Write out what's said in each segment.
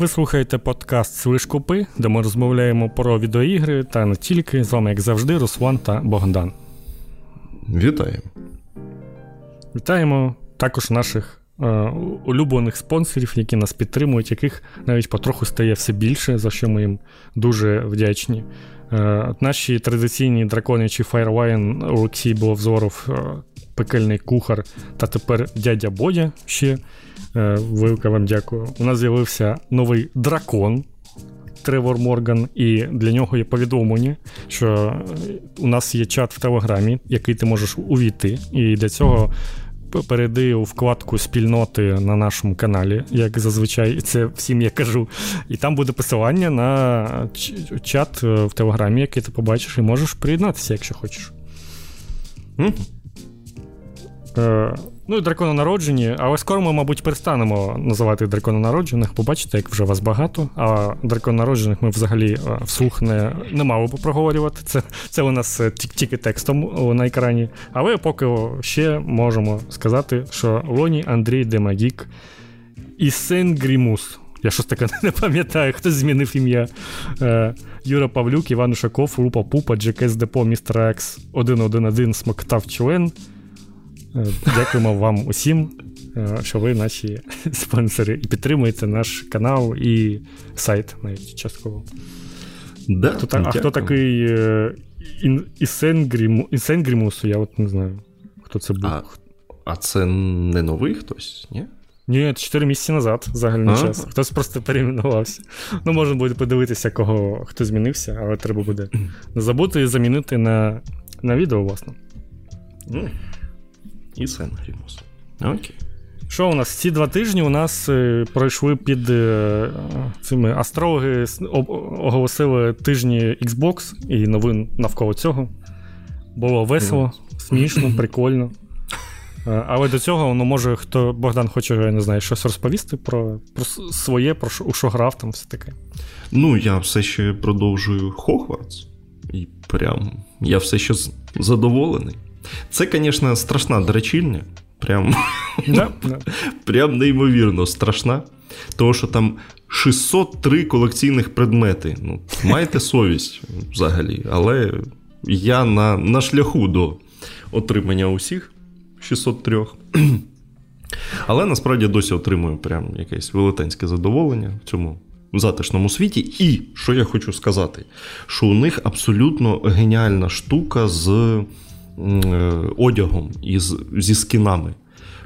Ви слухаєте подкаст Свишкупи, де ми розмовляємо про відеоігри та не тільки. З вами, як завжди, Руслан та Богдан. Вітаємо. Вітаємо також наших е, улюблених спонсорів, які нас підтримують, яких навіть потроху стає все більше, за що ми їм дуже вдячні. Е, наші традиційні драконячі Firewine, Олексій Боловзоров, е, пекельний кухар та тепер дядя Бодя ще. Е, велике вам дякую. У нас з'явився новий дракон. Тревор Морган, і для нього є повідомлення, що у нас є чат в Телеграмі, який ти можеш увійти. І для цього перейди у вкладку спільноти на нашому каналі, як зазвичай це всім я кажу. І там буде посилання на чат е, в Телеграмі, який ти побачиш, і можеш приєднатися, якщо хочеш. Е, Ну і дракононароджені, але скоро ми, мабуть, перестанемо називати дракононароджених. Побачите, як вже вас багато. А дракононароджених ми взагалі е, вслух не не мали би проговорювати. Це це у нас е, тільки текстом на екрані. Але поки ще можемо сказати, що Лоні Андрій Демагік і Сен Грімус. Я щось таке не пам'ятаю, хтось змінив ім'я. Юра Павлюк, Іван Ушаков, Рупа Пупа, Джекес Депо, Містер Екс, 111 Смоктав Член. Е, дякуємо вам усім, е, що ви наші спонсори і підтримуєте наш канал і сайт навіть частково. Да, хто, а хто такий е, Ісенгрімус, я от не знаю, хто це був. А, а це не новий хтось, ні? Ні, 4 місяці назад загальний час. Хтось просто перейменувався. Ну, можна буде подивитися, кого хто змінився, але треба буде не забути замінити на на відео, власне. І Сенгрімус. Окей. Що у нас? Ці два тижні у нас е, пройшли під е, цими астрологи, оголосили тижні Xbox і новин навколо цього. Було весело, смішно, прикольно. Е, але до цього, ну, може, хто Богдан хоче, я не знаю, щось розповісти про про своє, про у що грав там все таке. Ну, я все ще продовжую Хогвартс. І прям я все ще задоволений. Це, звісно, страшна драчільня. Прям да, да. прям неймовірно страшна. Тому що там 603 колекційних предмети. Ну, Маєте совість взагалі. Але я на на шляху до отримання усіх 603. Але насправді досі отримую прям якесь велетенське задоволення в цьому затишному світі. І що я хочу сказати, що у них абсолютно геніальна штука з. Е, одягом і зі скінами.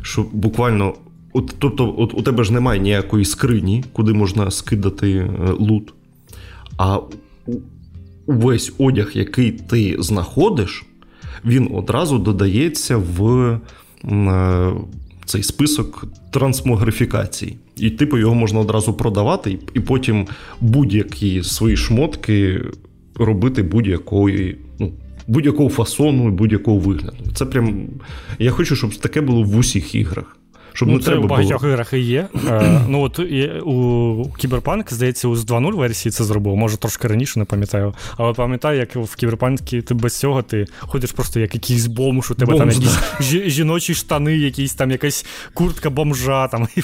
Що буквально, от, тобто, от у тебе ж немає ніякої скрині, куди можна скидати е, лут. А увесь одяг, який ти знаходиш, він одразу додається в е, цей список трансмогрифікації. І, типу, його можна одразу продавати, і потім будь-які свої шмотки робити будь-якої будь-якого фасону і будь-якого вигляду. Це прям. Я хочу, щоб таке було в усіх іграх. Щоб ну, не це треба у багатьох було. іграх і є. Е, ну от У Кіберпанк, здається, у 2.0 версії це зробив. Може трошки раніше, не пам'ятаю. Але пам'ятаю, як в Кіберпанкі ти без цього ти ходиш просто як якийсь бомж, у тебе Бомж, там якісь да. жіночі штани, якісь там якась куртка бомжа, там, і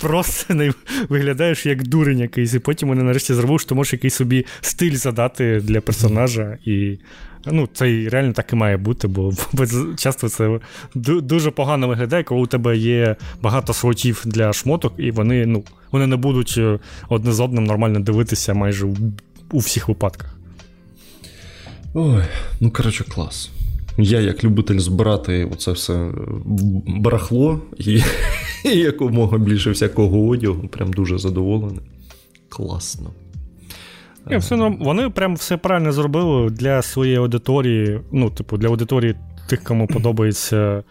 просто не виглядаєш як дурень якийсь. І потім вони нарешті зробив, що ти можеш якийсь собі стиль задати для персонажа. і Ну, це реально так і має бути, бо часто це дуже погано виглядає, коли у тебе є багато слотів для шмоток, і вони ну, вони не будуть е, одне з одним нормально дивитися майже у всіх випадках. Ой, ну коротше, клас. Я, як любитель збирати оце все барахло і, і якомога більше всякого одягу, прям дуже задоволений. Класно. Ні, все Вони прям все правильно зробили для своєї аудиторії. Ну, типу, для аудиторії тих, кому подобається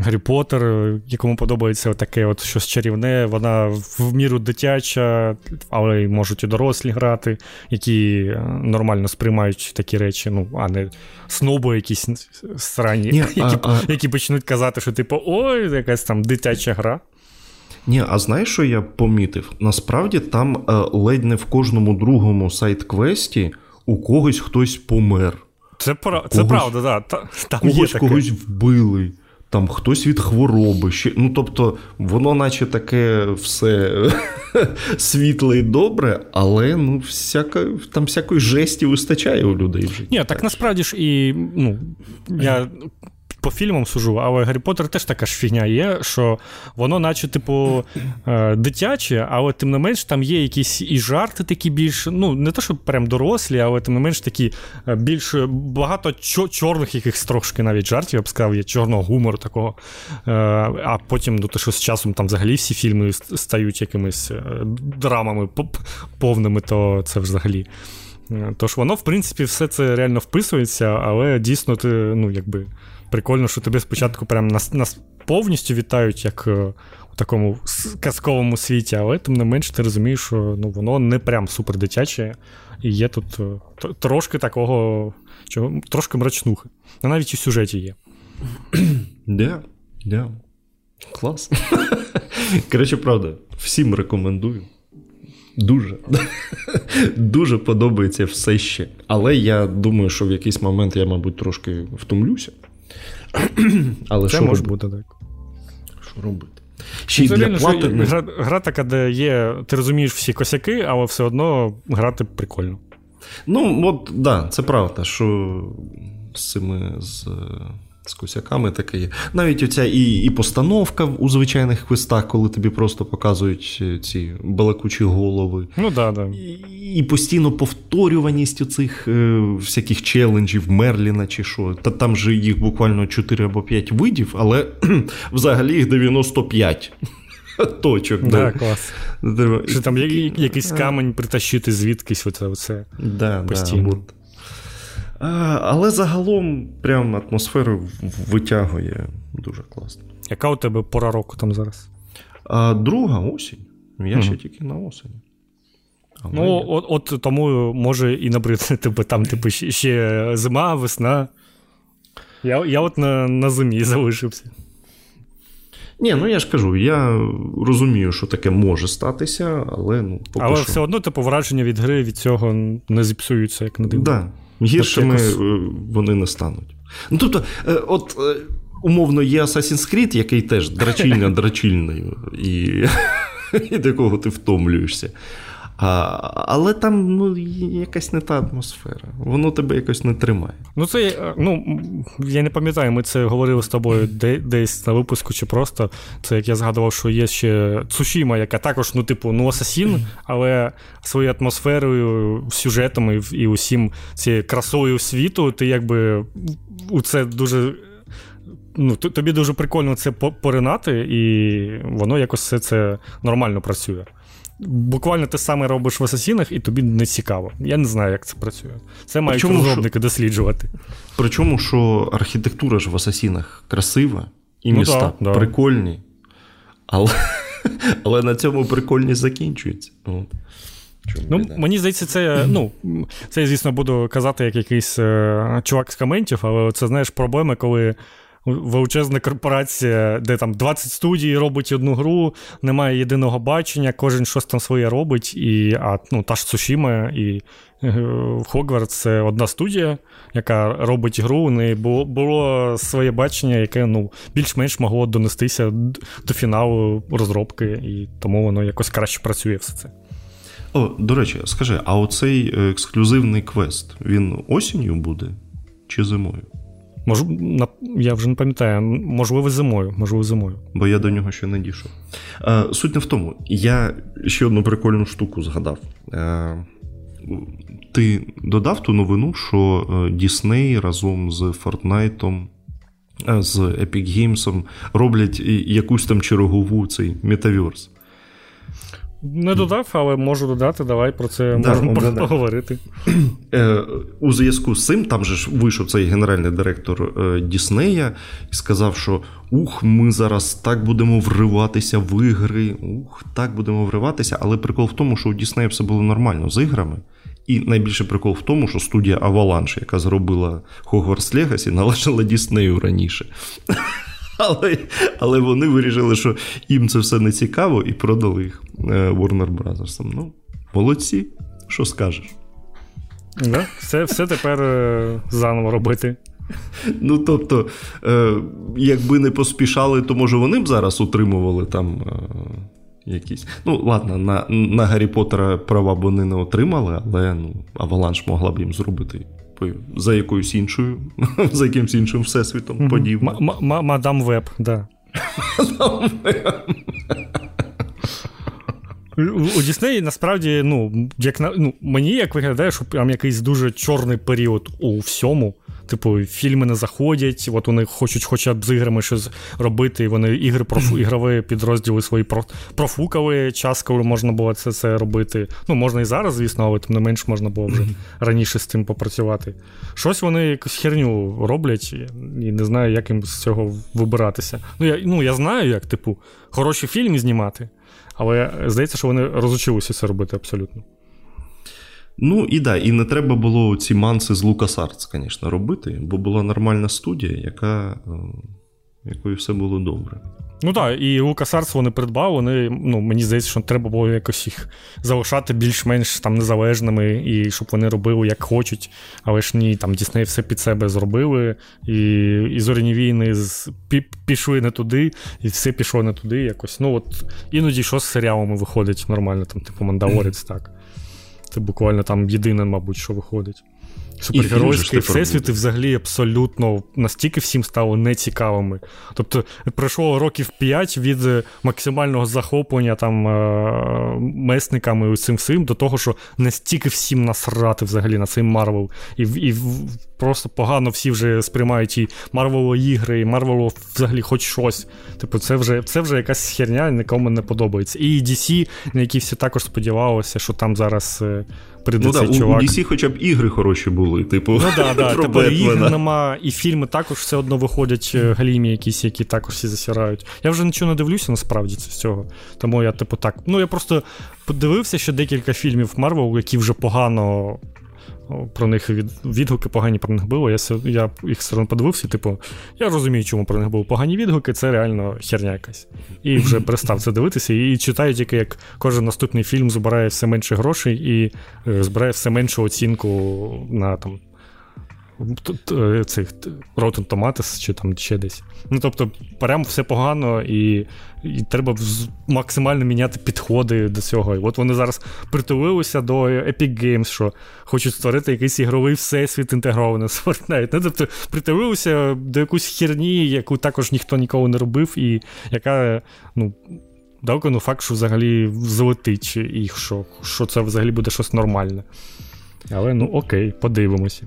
Гаррі Поттер, якому подобається таке от щось чарівне, вона в міру дитяча, але можуть і дорослі грати, які е, нормально сприймають такі речі, ну, а не сноби якісь срані, Ні, які а, а... які почнуть казати, що, типу, ой, якась там дитяча гра. Ні, а знаєш, що я помітив? Насправді там е, ледь не в кожному другому сайт-квесті у когось хтось помер. Це пра... когось, це правда, да. Там когось є таке. когось вбили, там хтось від хвороби. Ще... Ну, тобто, воно, наче таке все світле і добре, але ну, всяка, там всякої жесті вистачає у людей в житті. Ні, так насправді ж і ну, я по фільмам сужу, але Гаррі Поттер теж така ж фігня є, що воно, наче, типу, е, дитяче, але тим не менш там є якісь і жарти такі більш, ну, не те, що прям дорослі, але тим не менш такі е, більш багато чорних якихось трошки навіть жартів, я б сказав, є чорного гумору такого. Е, а потім, ну, те, що з часом там взагалі всі фільми стають якимись драмами повними, то це взагалі. Тож воно, в принципі, все це реально вписується, але дійсно ти, ну, якби прикольно, що тебе спочатку прям нас нас повністю вітають, як е, у такому казковому світі, але тим не менш ти розумієш, що ну, воно не прям супер дитяче, і є тут е, трошки такого, чого, трошки мрачнухи. А навіть і в сюжеті є. Да, да. Клас. Коротше, правда, всім рекомендую. Дуже дуже подобається все ще. Але я думаю, що в якийсь момент я, мабуть, трошки втомлюся. Але Це що може бути так. Що робити? Ще й для плати... Гра, гра така, де є, ти розумієш всі косяки, але все одно грати прикольно. Ну, от, так, да, це правда, що з цими з з косяками таке є. Навіть оця і і постановка у звичайних квестах, коли тобі просто показують е, ці балакучі голови. Ну, да, да. І, і постійно повторюваність оцих е, всяких челенджів, Мерліна чи що. Та там же їх буквально 4 або 5 видів, але взагалі їх 95. Точок. Да, клас. Що там якийсь камень притащити звідкись оце, оце да, постійно. Да, але загалом прям атмосферу витягує дуже класно. Яка у тебе пора року там зараз? А, Друга осінь. Я угу. ще тільки на осені. Але ну, от, от тому може і набрити типу, там, типу, ще зима, весна. Я я от на на зимі залишився. Ні, ну я ж кажу, я розумію, що таке може статися, але ну. поки Але що. все одно, типу, враження від гри від цього не зіпсуються, як не дивно. Да. Гіршими якось... Е, вони не стануть. Ну, тобто, е, от. Е, умовно, є Assassin's Creed, який теж драчильня драчильною, і, і до кого ти втомлюєшся. А, Але там ну, якась не та атмосфера. Воно тебе якось не тримає. Ну, це ну, я не пам'ятаю, ми це говорили з тобою десь на випуску, чи просто це як я згадував, що є ще Цушіма, яка також, ну, типу, ну, асасін, але своєю атмосферою, сюжетом і усім цією красою світу, ти якби у це дуже. Ну, Тобі дуже прикольно це поринати, і воно якось все це нормально працює буквально те саме робиш в асасінах, і тобі не цікаво. Я не знаю, як це працює. Це мають Причому, розробники що... досліджувати. Причому, що архітектура ж в асасінах красива, і ну, міста да, прикольні, але але на цьому прикольність закінчується. От. Ну, Мені здається, це, ну, це, звісно, буду казати як якийсь е, чувак з коментів, але це, знаєш, проблеми, коли величезна корпорація, де там 20 студій робить одну гру, немає єдиного бачення, кожен щось там своє робить. І, А ну, та ж Сушіма і Хогвартс це одна студія, яка робить гру. У неї було, було своє бачення, яке ну, більш-менш могло донестися до фіналу розробки, і тому воно якось краще працює все це. О, до речі, скажи, а оцей е, ексклюзивний квест він осінню буде чи зимою? Мож, я вже не пам'ятаю, можливо, зимою. можливо, зимою. Бо я до нього ще не дійшов. Е, суть не в тому. Я ще одну прикольну штуку згадав. Е, ти додав ту новину, що Дісней разом з Фортнайтом, з Epic Games роблять якусь там чергову цей метаверс. Не додав, але можу додати. Давай про це да, можемо да, поговорити. Е, У зв'язку з цим там же ж вийшов цей генеральний директор е, Діснея і сказав, що ух, ми зараз так будемо вриватися в ігри, ух, так будемо вриватися. Але прикол в тому, що у Діснея все було нормально з іграми. І найбільший прикол в тому, що студія Avalanche, яка зробила Hogwarts Legacy, належала Діснею раніше. Але але вони вирішили, що їм це все не цікаво, і продали їх е, Warner Brothers. Ну, молодці, що скажеш? Да, Все все тепер е, заново робити. Ну, тобто, е, якби не поспішали, то може вони б зараз утримували там якісь. Ну, ладно, на на Гаррі Поттера права б вони не отримали, але ну, Аваланш могла б їм зробити за якоюсь іншою, за якимось іншим всесвітом подібним. Мадам Веб, да. У Діснеї насправді, ну, як ну, мені як виглядає, що прям якийсь дуже чорний період у всьому. Типу, фільми не заходять, от вони хочуть хоча б з іграми щось робити, і вони ігри профу, ігрові підрозділи свої профукали час, коли можна було це це робити. Ну, можна і зараз, звісно, але тим не менш можна було вже раніше з цим попрацювати. Щось вони якусь херню роблять, і не знаю, як їм з цього вибиратися. Ну, я ну, я знаю, як, типу, хороші фільми знімати, але здається, що вони розучилися це робити абсолютно. Ну і да, і не треба було ці манси з LucasArts, звісно, робити, бо була нормальна студія, яка, е, якою все було добре. Ну так, і LucasArts вони придбали, вони, ну, мені здається, що треба було якось їх залишати більш-менш там незалежними, і щоб вони робили як хочуть. Але ж ні, там Дісней все під себе зробили, і і зоряні війни з, пішли не туди, і все пішло не туди. якось. Ну от Іноді що з серіалами виходить нормально, там, типу Мандалорець, так. Це буквально там єдине, мабуть, що виходить. Супергеройські всесвіти взагалі абсолютно настільки всім стало нецікавими. Тобто, пройшло років 5 від максимального захоплення там е, месниками і цим всім до того, що настільки всім насрати взагалі на цей Марвел. І і просто погано всі вже сприймають і Марвело ігри, і Марвело взагалі хоч щось. Типу, це вже це вже якась херня, нікому не подобається. І DC, на які всі також сподівалися, що там зараз е, прийде ну, цей да, чувак. У DC хоча б ігри хороші були. Типу, ну да, да, тепер ігр нема, і фільми також все одно виходять е, галімі, якісь, які також всі засирають. Я вже нічого не дивлюся насправді з цього. Тому я, типу, так. Ну я просто подивився, що декілька фільмів Марвел, які вже погано про них від, відгуки погані про них були. Я я їх все одно подивився, типу, я розумію, чому про них були погані відгуки, це реально херня якась. І вже перестав це дивитися. І читаю тільки, як кожен наступний фільм збирає все менше грошей і е, збирає все меншу оцінку на там цих Rotten Tomatoes чи там ще десь. Ну, тобто, прям все погано, і і треба максимально міняти підходи до цього. І от вони зараз притулилися до Epic Games, що хочуть створити якийсь ігровий всесвіт інтегрований з Fortnite. Ну, тобто, притулився до якоїсь херні, яку також ніхто ніколи не робив, і яка, ну. Далеко ну факт, що взагалі залетить, і що що це взагалі буде щось нормальне. Але ну окей, подивимося.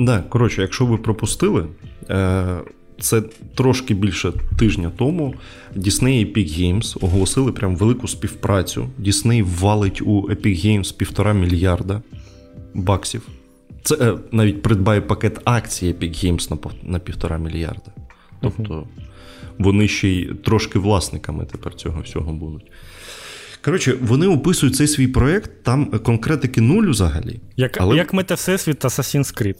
Да, коротше, якщо ви пропустили, е, це трошки більше тижня тому Disney і Epic Games оголосили прям велику співпрацю. Disney валить у Epic Games півтора мільярда баксів. Це е, навіть придбає пакет акцій Epic Games на півтора мільярда. Тобто вони ще й трошки власниками тепер цього всього будуть. Коротше, вони описують цей свій проєкт, там конкретики нуль взагалі. Як але... як мета Всесвіт Assassin's Creed.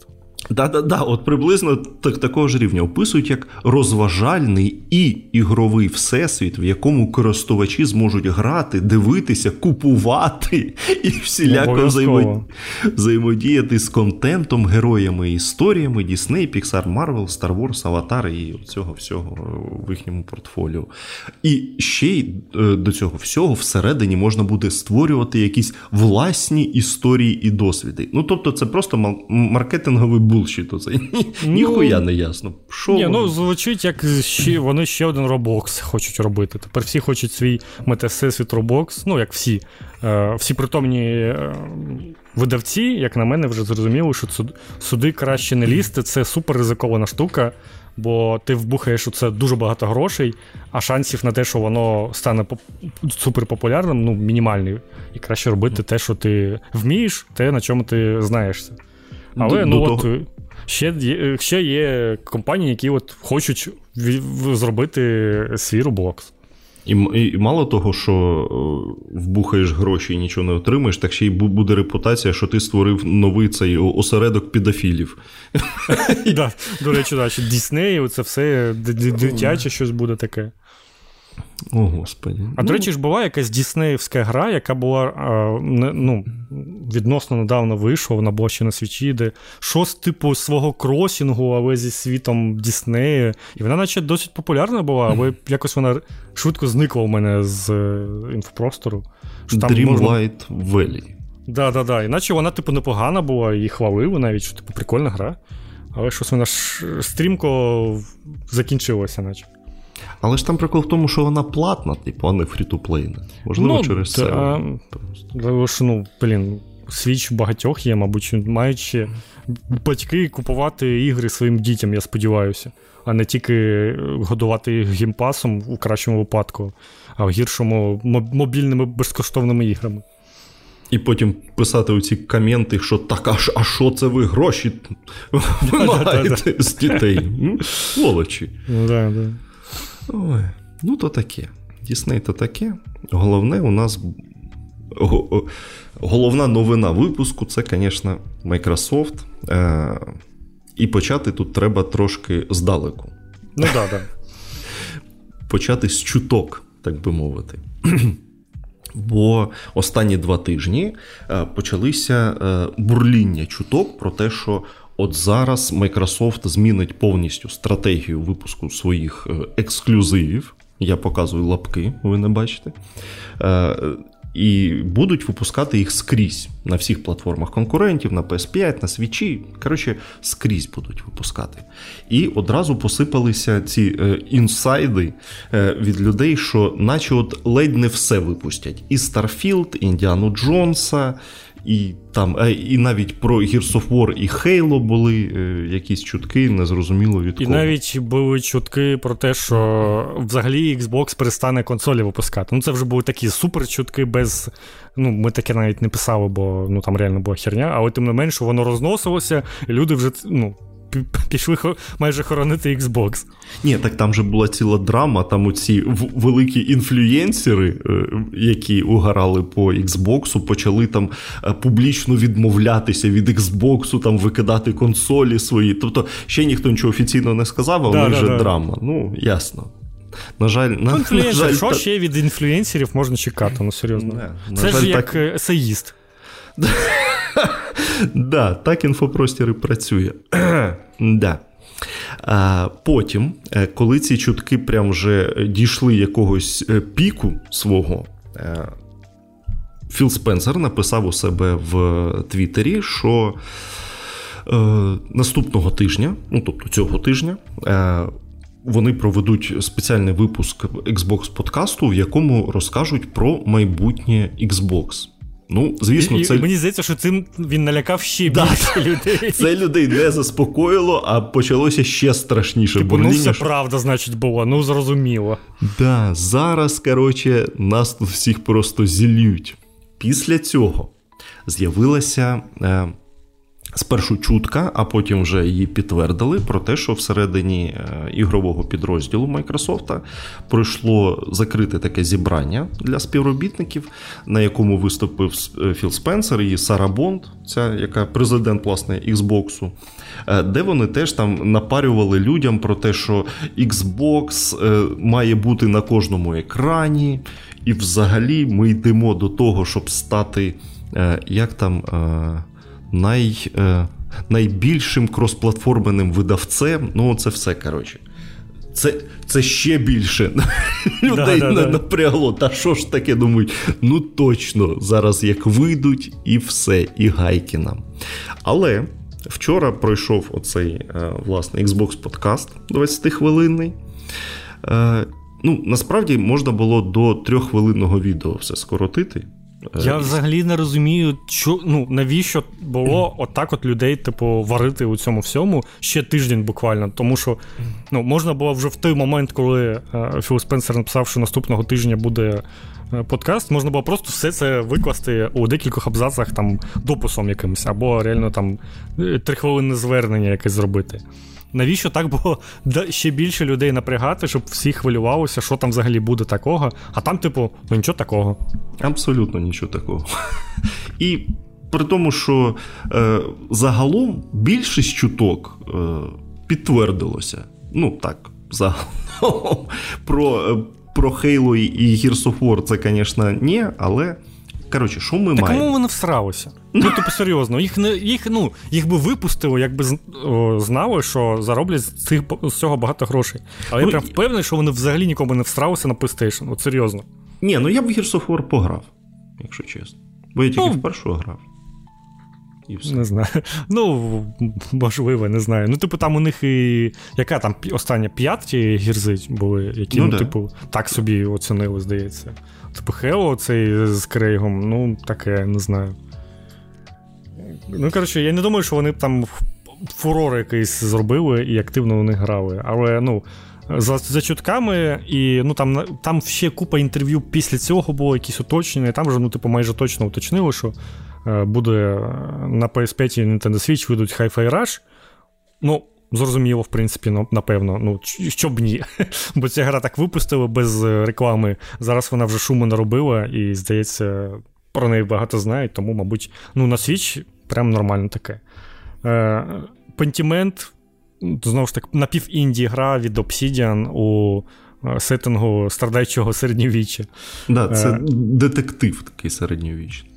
Да-да-да, от приблизно так, такого ж рівня описують як розважальний і ігровий всесвіт, в якому користувачі зможуть грати, дивитися, купувати і всіляко взаємо... взаємодіяти з контентом, героями, історіями Disney, Pixar, Marvel, Star Wars, Avatar і цього всього в їхньому портфоліо. І ще й е, до цього всього всередині можна буде створювати якісь власні історії і досвіди. Ну тобто, це просто маркетинговий булшіт оцей. Ну, Ніхуя не ясно. Що Ні, ну звучить, як ще, вони ще один робокс хочуть робити. Тепер всі хочуть свій метасесвіт робокс, ну як всі. Е, всі притомні е, видавці, як на мене, вже зрозуміли, що суди краще не лізти. Це супер ризикована штука. Бо ти вбухаєш у це дуже багато грошей, а шансів на те, що воно стане суперпопулярним, ну, мінімальний. І краще робити те, що ти вмієш, те, на чому ти знаєшся. Але до, ну до от того... ще є, ще є компанії, які от хочуть зробити свій Roblox. І і мало того, що е, вбухаєш гроші і нічого не отримаєш, так ще й буде репутація, що ти створив новий цей осередок підофілів. До речі, Дісней, це все дитяче щось буде таке. О, Господі. А ну... до речі, ж була якась Діснеївська гра, яка була а, ну, відносно недавно вийшла, вона була ще на свічі, де щось типу свого кросінгу, але зі світом Діснею. І вона, наче, досить популярна була, але якось вона швидко зникла у мене з е, інфопростору. Dreamlight можна... Valley. Да, да, да. Іначе вона, типу, непогана була, її хвалили навіть, що типу прикольна гра. Але щось вона ж стрімко закінчилася, наче. Але ж там прикол в тому, що вона платна, типу, а не фрі-ту-плейна. Можливо, ну, через це. А... ну, блін, свіч багатьох є, мабуть, маючи батьки купувати ігри своїм дітям, я сподіваюся, а не тільки годувати їх гімпасом у кращому випадку, а в гіршому мобільними безкоштовними іграми. І потім писати оці коменти, що так, а що це ви гроші вимагаєте з дітей? Волочі. Ой, Ну, то таке. Дісней то таке. Головне, у нас головна новина випуску це, звісно, Microsoft. Е, і почати тут треба трошки здалеку. Ну, да, да. Почати з чуток, так би мовити. Бо останні два тижні е, почалися е, бурління чуток про те, що от зараз Microsoft змінить повністю стратегію випуску своїх е, ексклюзивів. Я показую лапки, ви не бачите. І будуть випускати їх скрізь на всіх платформах конкурентів, на PS5, на свічі. Коротше, скрізь будуть випускати. І одразу посипалися ці е, інсайди е, від людей, що наче от ледь не все випустять. І Starfield, і Індіану Джонса, і там, е, і навіть про Gears of War і Halo були е, якісь чутки, незрозуміло від кого. І навіть були чутки про те, що взагалі Xbox перестане консолі випускати. Ну це вже були такі супер чутки без. Ну, ми таке навіть не писали, бо ну там реально була херня, але тим не менше воно розносилося, і люди вже ну, пішли майже хоронити Xbox. Ні, так там же була ціла драма, там оці великі інфлюєнсери, е, які угорали по Xbox, почали там е, публічно відмовлятися від Xbox, там викидати консолі свої. Тобто ще ніхто нічого офіційно не сказав, але да, вже да, драма. Ну, ясно. На жаль, на, на жаль, що та... ще від інфлюєнсерів можна чекати? Ну серйозно. Не, Це жаль, ж як так... есеїст. Да, так інфопростір і працює. да. А Потім, е, коли ці чутки прям вже дійшли якогось е, піку свого, е, Філ Спенсер написав у себе в Твіттері, що наступного тижня, ну тобто цього тижня, вони проведуть спеціальний випуск Xbox подкасту, в якому розкажуть про майбутнє Xbox. Ну, звісно, і, це... І Мені здається, що цим він налякав ще да, більше людей. Це людей не заспокоїло, а почалося ще страшніше. Типу, ну все правда, значить, було, ну зрозуміло. Да, Зараз, коротше, нас тут всіх просто зіллють. Після цього з'явилася е, Спершу чутка, а потім вже її підтвердили про те, що всередині е, ігрового підрозділу Microsoft пройшло закрите таке зібрання для співробітників, на якому виступив е, Філ Спенсер і Сара Бонд, ця яка президент власне Xbox, е, де вони теж там напарювали людям про те, що Xbox має бути на кожному екрані, і взагалі ми йдемо до того, щоб стати як там най, е, найбільшим кросплатформеним видавцем. Ну, це все коротше. Це це ще більше людей да, да, напрягло. Та що ж таке думають? Ну точно, зараз як вийдуть, і все, і гайки нам. Але вчора пройшов оцей е, власне Xbox подкаст 20-хвилинний. Е, ну, Насправді можна було до трьоххвилинного відео все скоротити. Я взагалі не розумію, що, ну, навіщо було отак от людей, типу, варити у цьому всьому ще тиждень буквально. Тому що ну, можна було вже в той момент, коли е, Філ Спенсер написав, що наступного тижня буде е, подкаст, можна було просто все це викласти у декількох абзацах там дописом якимось, або реально там е, трихвилинне звернення якесь зробити. Навіщо так було ще більше людей напрягати, щоб всі хвилювалися, що там взагалі буде такого, а там, типу, ну нічого такого. Абсолютно нічого такого. І при тому, що е, загалом більшість чуток е, підтвердилося. Ну так, загалом про е, про Halo і Gears of War це, звісно, ні, але. Коротше, що ми так маємо? Кому вони всралися? Ну, типу, серйозно, їх не їх, ну, їх би випустили, якби знали, що зароблять з цих з цього багато грошей. Але ну, я прям впевнений, що вони взагалі нікому не всралися на PlayStation. От серйозно. Ні, ну я б Gears of War пограв, якщо чесно. Бо я тільки ну, в першу грав. І все. Не знаю. Ну, можливо, не знаю. Ну, типу, там у них і. Яка там остання п'яті гірзи були, які, ну, ну типу, так собі оцінили, здається. Типу, Хео цей з Крейгом, ну, таке, не знаю. Ну, коротше, я не думаю, що вони б там фурор якийсь зробили і активно них грали. Але, ну. За за чутками, і ну там там ще купа інтерв'ю після цього було якісь уточнення, і там вже ну, типу, майже точно уточнили, що Е, буде на PS5 і Nintendo Switch вийдуть Hi-Fi Rush. Ну, зрозуміло, в принципі, напевно. Ну, що б ні. Бо ця гра так випустила без реклами. Зараз вона вже шуму наробила, і, здається, про неї багато знають, тому, мабуть, ну, на Switch прям нормально таке. Пентімент, знову ж таки, напівінді гра від Obsidian у е, сеттингу страдаючого середньовіччя. Да, це е, детектив такий середньовічний.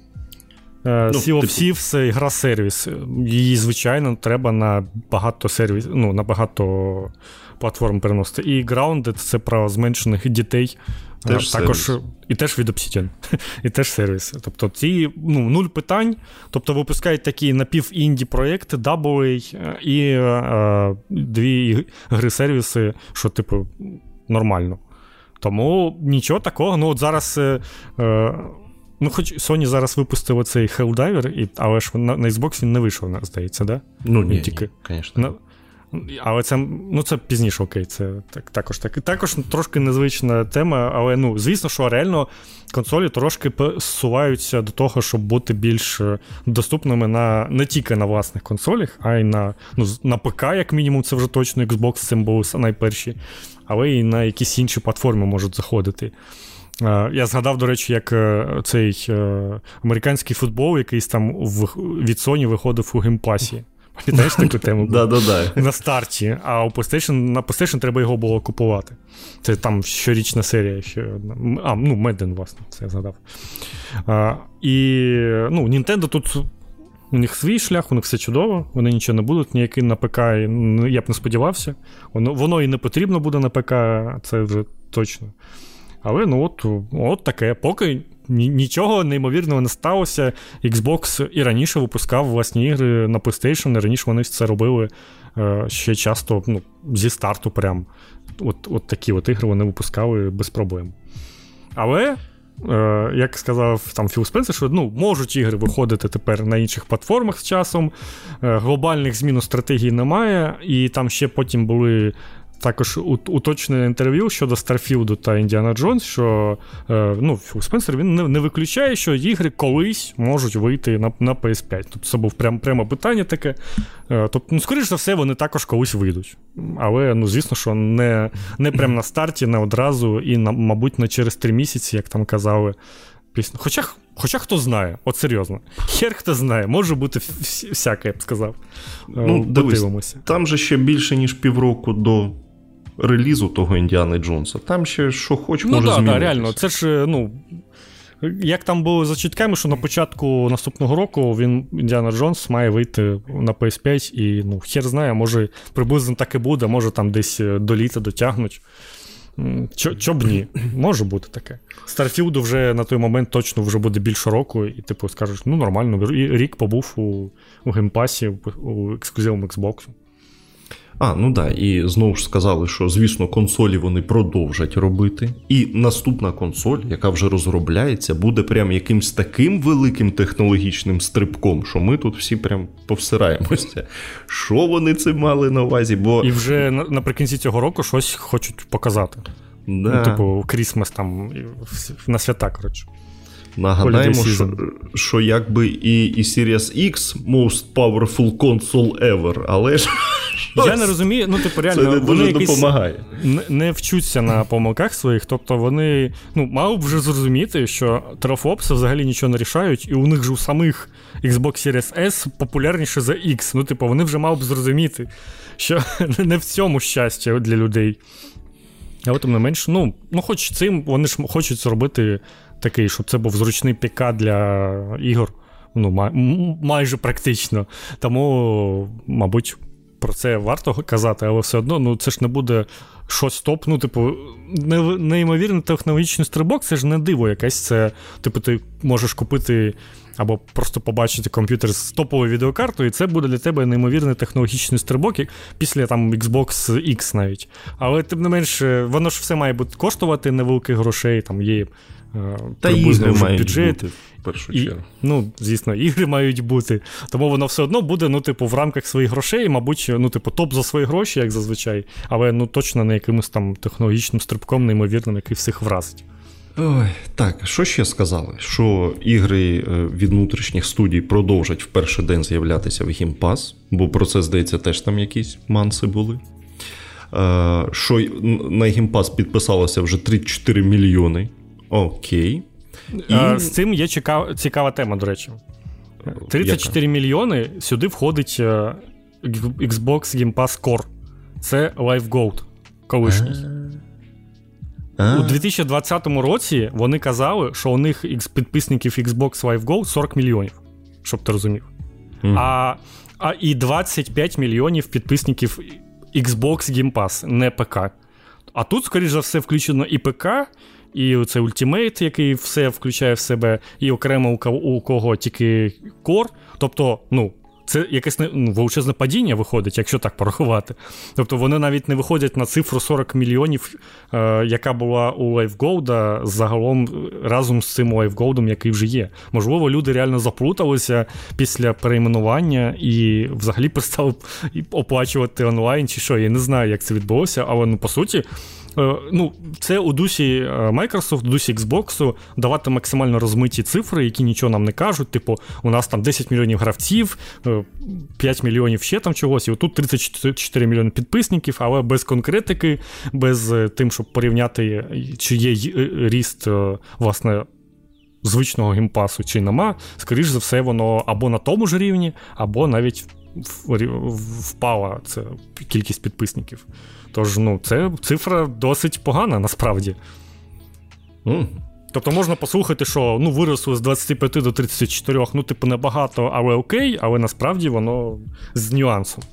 Е, ну, Sea of типу... Thieves гра сервіс. Її, звичайно, треба на багато сервіс, ну, на багато платформ переносити. І Grounded це про зменшених дітей. Е, теж також сервіс. І теж від Obsidian, і теж сервіс. Тобто ці ну, нуль питань. Тобто випускають такі напів-інді проєкти, AA і е, дві гри-сервіси, що, типу, нормально. Тому нічого такого. Ну, от зараз. Е, е, Ну, хоч Sony зараз випустив цей Helldiver, і, але ж на, на Xbox він не вийшов, здається, да? Ну, ні, тільки. звісно. Але це ну, це пізніше, окей, це так, також так. Також трошки незвична тема, але ну, звісно, що реально консолі трошки посуваються до того, щоб бути більш е, доступними на не тільки на власних консолях, а й на ну, на ПК, як мінімум, це вже точно Xbox цим були найперші, але і на якісь інші платформи можуть заходити. Е, я згадав, до речі, як е, цей американський футбол, якийсь там від Sony виходив у Game Pass і. Пам'ятаєш таку тему? Да-да-да. На старті, а у PlayStation, на PlayStation треба його було купувати. Це там щорічна серія. Ще А, ну, Madden, власне, це я згадав. А, І ну, Nintendo тут. У них свій шлях, у них все чудово, вони нічого не будуть, ніякий на ПК, я б не сподівався. Воно воно і не потрібно буде на ПК, це вже точно. Але ну от от таке, поки нічого неймовірного не сталося. Xbox і раніше випускав власні ігри на PlayStation, і раніше вони це робили е, ще часто ну, зі старту. прям. От от такі от ігри вони випускали без проблем. Але. Е, як сказав там Філ Спенсер, що ну, можуть ігри виходити тепер на інших платформах з часом, е, глобальних змін у стратегії немає, і там ще потім були також уточнене інтерв'ю щодо Старфілду та Індіана Джонс, що е, ну, Філ Спенсер він не, не виключає, що ігри колись можуть вийти на на PS5. Тобто це був прям, прямо питання таке. Е, тобто, ну, скоріш за все, вони також колись вийдуть. Але, ну, звісно, що не не прямо на старті, не одразу, і, на, мабуть, не через три місяці, як там казали. Пісня. Хоча хоча хто знає, от серйозно. Хер хто знає, може бути всяке, я б сказав. Е, ну, дивись, Там же ще більше, ніж півроку до релізу того Індіани Джонса. Там ще що хоч, ну, може да, змінитися. Ну, реально, це ж, ну. Як там було за чітками, що на початку наступного року він Індіана Джонс має вийти на PS5 і ну, хер знає, може приблизно так і буде, може там десь е, до літа дотягнуть. Чо б ні, може бути таке. Starfield у вже на той момент точно вже буде більше року, і типу скажеш, ну нормально, рік побув у у Game Pass і, у ексклюзивному Xbox. А, ну да, і знову ж сказали, що звісно консолі вони продовжать робити. І наступна консоль, яка вже розробляється, буде прям якимсь таким великим технологічним стрибком, що ми тут всі прям повсираємося. Що вони це мали на увазі? Бо... І вже наприкінці цього року щось хочуть показати. Да. Ну, Типу, Крісмас там на свята, коротше. Нагадаємо, що що якби і і Series X most powerful console ever, але ж. Я не розумію, ну, типу, реально, це не вони дуже допомагає. Не, не вчуться на помилках своїх, тобто вони ну, мали б вже зрозуміти, що терафлопси взагалі нічого не рішають, і у них ж у самих Xbox Series S популярніше за X. Ну, типу, вони вже мали б зрозуміти, що не в цьому щастя для людей. Але тим не менш, ну, ну хоч цим вони ж хочуть зробити такий, щоб це був зручний ПК для ігор. Ну, май, майже практично. Тому, мабуть, про це варто казати, але все одно ну, це ж не буде щось топ. Ну, типу, неймовірний технологічний стрибок, це ж не диво якесь. Це, типу, ти можеш купити або просто побачити комп'ютер з топовою відеокартою, і це буде для тебе неймовірний технологічний стрибок після там Xbox X навіть. Але тим не менш, воно ж все має бути коштувати невеликих грошей, там є. Е, Та ігри мають бюджет. бути в першу і, чергу. Ну, звісно, ігри мають бути. Тому воно все одно буде, ну, типу, в рамках своїх грошей, мабуть, ну, типу, топ за свої гроші, як зазвичай, але ну точно не якимось там технологічним стрибком, неймовірним, який всіх вразить. Ой, Так, що ще сказали? Що ігри е, від внутрішніх студій продовжать в перший день з'являтися в Game Pass, бо про це, здається, теж там якісь манси були. Е, що на Game Pass підписалося вже 34 мільйони. Окей. І... А, З цим є цікава, цікава тема, до речі. 34 Яка? мільйони сюди входить е, Xbox Game Pass Core. Це Live Gold колишній. У 2020 році вони казали, що у них підписників Xbox Live Gold 40 мільйонів, щоб ти розумів. Mm. А а і 25 мільйонів підписників Xbox Game Pass, не ПК. А тут, скоріш за все, включено і ПК, і це Ultimate, який все включає в себе, і окремо у кого тільки Core. Тобто, ну, це якесь ну, величезне падіння виходить, якщо так порахувати. Тобто вони навіть не виходять на цифру 40 мільйонів, е, яка була у LiveGold, загалом разом з цим LiveGold, який вже є. Можливо, люди реально заплуталися після перейменування і взагалі перестали оплачувати онлайн чи що. Я не знаю, як це відбулося, але ну, по суті. Е, ну, це у дусі е, Microsoft, у дусі Xbox давати максимально розмиті цифри, які нічого нам не кажуть. Типу, у нас там 10 мільйонів гравців, 5 е, мільйонів ще там чогось, і отут 34 мільйони підписників, але без конкретики, без тим, щоб порівняти, чи є ріст, власне. Звичного Game Pass у чи нема, скоріш за все, воно або на тому ж рівні, або навіть впала це кількість підписників. Тож, ну, це цифра досить погана насправді. Mm. Тобто можна послухати, що ну, виросло з 25 до 34, ну, типу, небагато, але окей, але насправді воно з нюансом.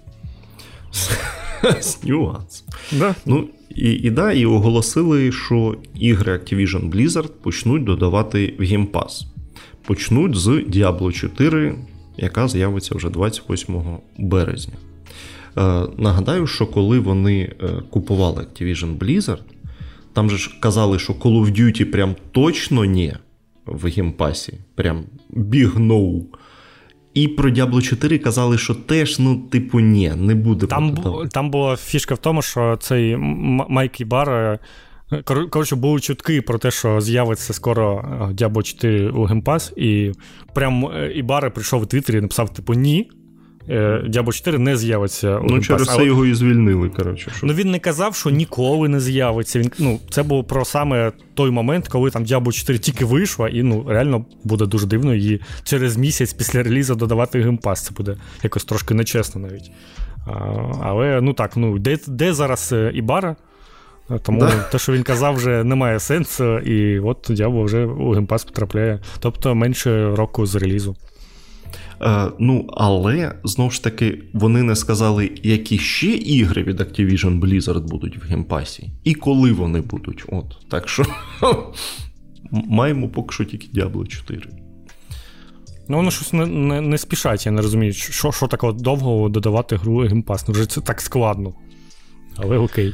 З нюансом. Да. Ну, і, і да, і оголосили, що ігри Activision Blizzard почнуть додавати в Game Pass. Почнуть з Diablo 4, яка з'явиться вже 28 березня. Е, нагадаю, що коли вони е, купували Activision Blizzard, там же ж казали, що Call of Duty прям точно ні в Game Pass і, прям big no. І про Diablo 4 казали, що теж, ну, типу, ні, не буде. Там там була фішка в тому, що цей Майк Ібарра. Е, коротше, були чутки про те, що з'явиться скоро Diablo 4 у Game Pass, і прям Ібарра прийшов у Твіттері і написав: типу, ні, Е, Diablo 4 не з'явиться. у Ну, через це його і звільнили. коротше. Ну він не казав, що ніколи не з'явиться. Він, ну, Це було про саме той момент, коли там Diablo 4 тільки вийшла, і ну, реально буде дуже дивно її через місяць після релізу додавати Game Pass. Це буде якось трошки нечесно навіть. А, Але ну так, ну, де де зараз е, Ібарра? Тому да. те, що він казав, вже не має сенсу, і от Diablo вже у Game Pass потрапляє. Тобто менше року з релізу. Е, ну, але знову ж таки, вони не сказали, які ще ігри від Activision Blizzard будуть в Game Pass і, і коли вони будуть. От, Так що маємо поки що тільки Diablo 4. Ну, воно щось не не, не спішать, я не розумію, що що такого довго додавати гру Game Pass. Ну, вже це так складно. Але окей.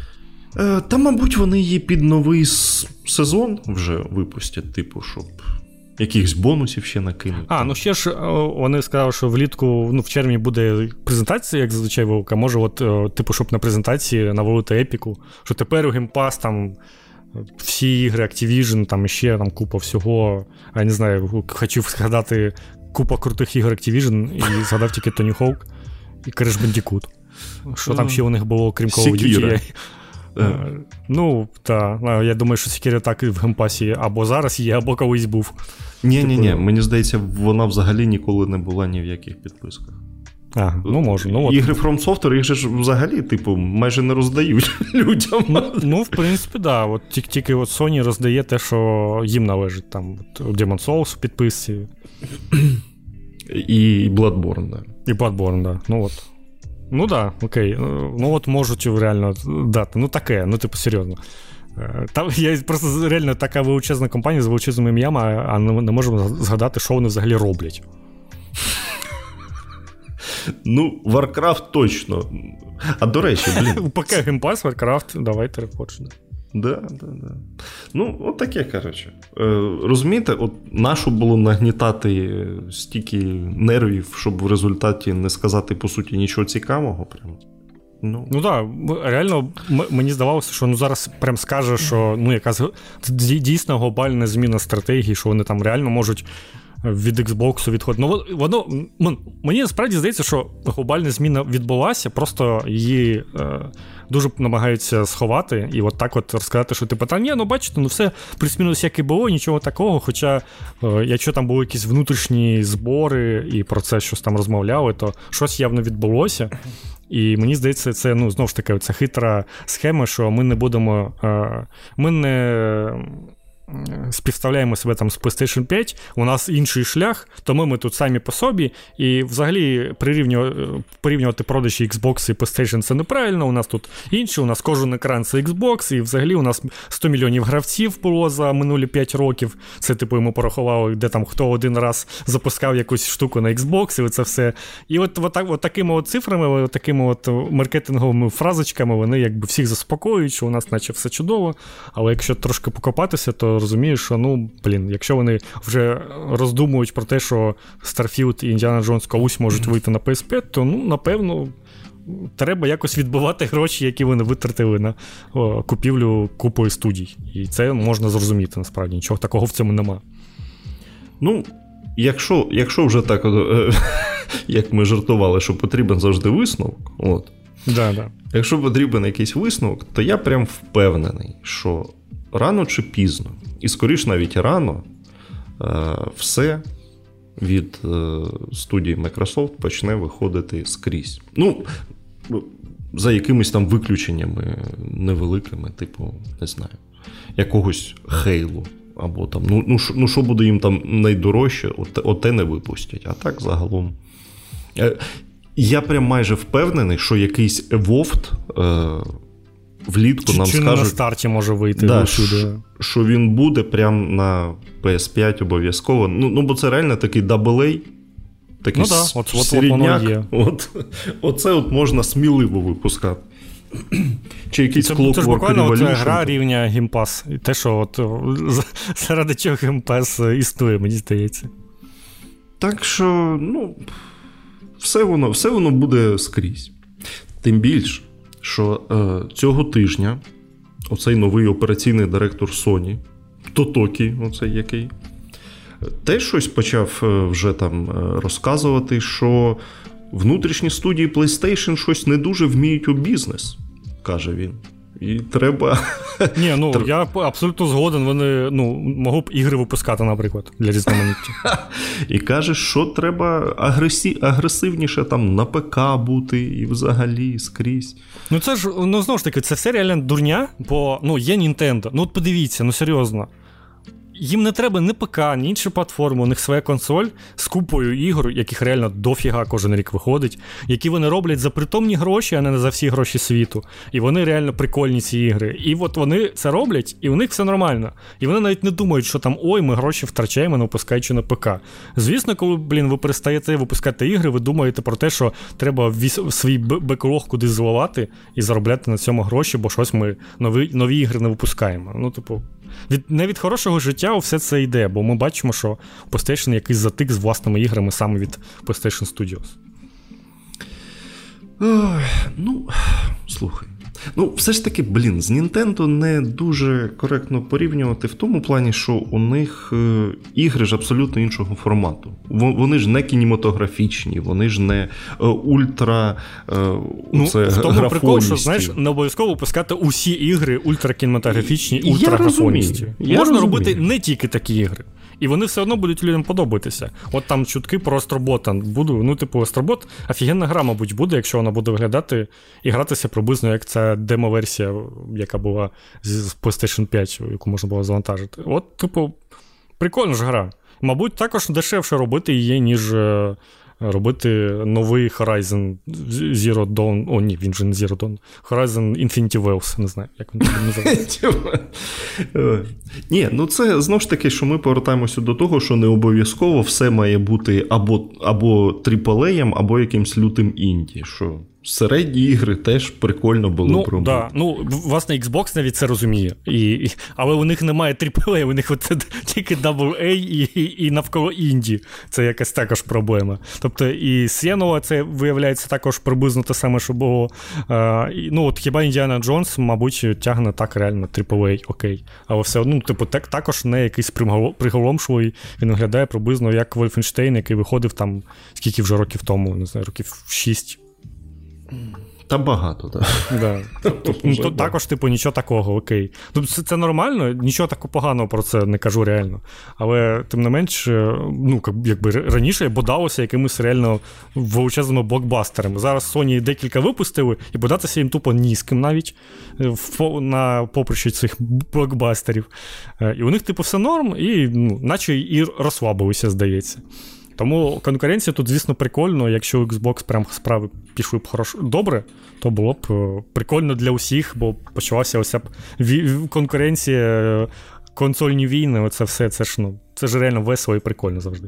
Е, Та, мабуть, вони її під новий сезон вже випустять, типу, щоб якихось бонусів ще накинути. А, ну ще ж вони сказали, що влітку, ну, в червні буде презентація, як зазвичай вовка. Може, от, типу, щоб на презентації навалити епіку, що тепер у Game Pass там. Всі ігри Activision, там ще там купа всього. Я не знаю, хотів згадати купа крутих ігор Activision і згадав тільки Tony Hawk і Crash Bandicoot. Що там ще у них було, крім Call of Duty? Е, ну, так. Я думаю, що Sekiro так і в Game Pass і або зараз є, або колись був. Ні, ні, ні. Мені здається, вона взагалі ніколи не була ні в яких підписках. А, ну може, ну от. Ігри From Software, їх же ж взагалі, типу, майже не роздають людям. Ну, ну в принципі. Да. От тільки, тільки от Sony роздає те, що їм належить. Там от, Demon Souls в підписці. І Bloodborne, да. І Bloodborne, да. Ну от. Ну да, окей. Ну от можуть реально дати. Ну таке, ну типу, серйозно. Е, там я просто реально така величезна компанія з величезними ім'ями, а не можемо згадати, що вони взагалі роблять. Ну, Warcraft точно. А до речі, блін. ПК Геймпас, Warcraft, давайте репорчне. Да, да, да. Ну, от таке, коротше. Е, Розумієте, от нашу було нагнітати стільки нервів, щоб в результаті не сказати, по суті, нічого цікавого. Прямо. Ну ну так, реально мені здавалося, що ну зараз прям скаже, що ну якась дійсно глобальна зміна стратегії, що вони там реально можуть від Xbox відходити. Ну, воно мені насправді здається, що глобальна зміна відбулася, просто її е, дуже намагаються сховати і от так от розказати, що типу, та ні, ну бачите, ну все плюс-мінус як і було, нічого такого. Хоча, е, якщо там були якісь внутрішні збори і про це щось там розмовляли, то щось явно відбулося. І мені здається, це ну знову ж таки ця хитра схема, що ми не будемо. Е, ми не співставляємо себе там з PlayStation 5, у нас інший шлях, тому ми тут самі по собі. І взагалі прирівнювати, порівнювати продажі Xbox і PlayStation це неправильно. У нас тут інше, у нас кожен екран це Xbox, і взагалі у нас 100 мільйонів гравців було за минулі 5 років. Це, типу, ми порахували, де там хто один раз запускав якусь штуку на Xbox, і це все. І от, от, от такими от цифрами, от такими от маркетинговими фразочками вони якби всіх заспокоюють, що у нас, наче все чудово. Але якщо трошки покопатися, то розумієш, що ну, блін, якщо вони вже роздумують про те, що Starfield і Indiana Jones колись можуть вийти на PS5, то ну, напевно. Треба якось відбивати гроші, які вони витратили на о, купівлю купою студій. І це можна зрозуміти, насправді. Нічого такого в цьому нема. Ну, якщо якщо вже так, е, як ми жартували, що потрібен завжди висновок, от. Да, да. якщо потрібен якийсь висновок, то я прям впевнений, що рано чи пізно, і скоріш навіть рано, е, все від е, студії Microsoft почне виходити скрізь. Ну, за якимись там виключеннями невеликими, типу, не знаю, якогось хейлу. Або там, ну, ну, ну що буде їм там найдорожче, от, оте не випустять. А так загалом. Е, я прям майже впевнений, що якийсь Evolved влітку чи, нам чи скажуть... на старті може вийти да, що, що він буде прямо на PS5 обов'язково. Ну, ну бо це реально такий AA, такий ну, да, от, от, середняк. От. От, Оце от можна сміливо випускати. Чи якийсь це, це ж буквально це гра рівня Game Pass. І те, що от заради чого Game Pass існує, мені здається. Так що, ну, все воно все воно буде скрізь. Тим більше, що е, цього тижня оцей новий операційний директор Sony, Тотокі, оцей який, теж щось почав е, вже там е, розказувати, що внутрішні студії PlayStation щось не дуже вміють у бізнес, каже він. І треба. Ні, ну Тр... я абсолютно згоден. Вони ну, могли б ігри випускати, наприклад, для різноманіття. І каже, що треба агресі... агресивніше там на ПК бути і взагалі скрізь. Ну це ж ну знову ж таки, це все реально дурня, бо ну є Nintendo. Ну от подивіться, ну серйозно їм не треба ні ПК, ні іншу платформу, у них своя консоль з купою ігор, яких реально дофіга кожен рік виходить, які вони роблять за притомні гроші, а не за всі гроші світу. І вони реально прикольні ці ігри. І от вони це роблять, і у них все нормально. І вони навіть не думають, що там ой, ми гроші втрачаємо, не випускаючи на ПК. Звісно, коли, блін, ви перестаєте випускати ігри, ви думаєте про те, що треба свій беклог кудись зливати і заробляти на цьому гроші, бо щось ми нові нові ігри не випускаємо. Ну, типу, від, не від хорошого життя все це йде, бо ми бачимо, що PlayStation якийсь затик з власними іграми саме від PlayStation Studios. Ой, ну, слухай. Ну, все ж таки, блін, з Nintendo не дуже коректно порівнювати в тому плані, що у них е, ігри ж абсолютно іншого формату. Вони ж не кінематографічні, вони ж не е, ультра. Е, ну, це В тому прикол, що знаєш, не обов'язково випускати усі ігри ультракінематографічні, ультраграфоністі. Можна розумію. робити не тільки такі ігри. І вони все одно будуть людям подобатися. От там чутки про Астробота. Буду, ну, типу, Астробот офігенна гра, мабуть, буде, якщо вона буде виглядати і гратися приблизно як ця демо-версія, яка була з PlayStation 5, яку можна було завантажити. От, типу, прикольна ж гра. Мабуть, також дешевше робити її, ніж е, робити новий Horizon Zero Dawn. О, ні, він же не Zero Dawn. Horizon Infinity Wells, не знаю, як він називається. Ні, ну це знову ж таки, що ми повертаємося до того, що не обов'язково все має бути або або тріпалеєм, або якимсь лютим інді. що середні ігри теж прикольно було ну. Да. Ну, власне, Xbox навіть це розуміє. І, і, Але у них немає AAA, у них от, тільки AA і, і і, навколо інді. Це якась також проблема. Тобто і Сєнова це виявляється також приблизно те саме, що було. А, і, ну, от Хіба Індіана Джонс, мабуть, тягне так реально AAA, окей. Але все одно, типу, так, також не якийсь приголомшливий. Він виглядає приблизно як Вольфенштейн, який виходив там скільки вже років тому, не знаю, років 6. Та багато, так. Да. Ну, то, також, типу, нічого такого, окей. Тобто це, це нормально, нічого такого поганого про це не кажу реально. Але тим не менш, е, ну, якби раніше бодалося якимись реально величезними блокбастерами. Зараз Sony декілька випустили, і бодатися їм тупо ні з ким навіть е, на поприщі цих блокбастерів. Е, і у них, типу, все норм, і ну, наче і розслабилися, здається. Тому конкуренція тут, звісно, прикольно. Якщо Xbox прям справи пішли б хорошо добре, то було б е, прикольно для усіх, бо почалася ось конкуренція, е, консольні війни. Оце все це ж ну, це ж реально весело і прикольно завжди.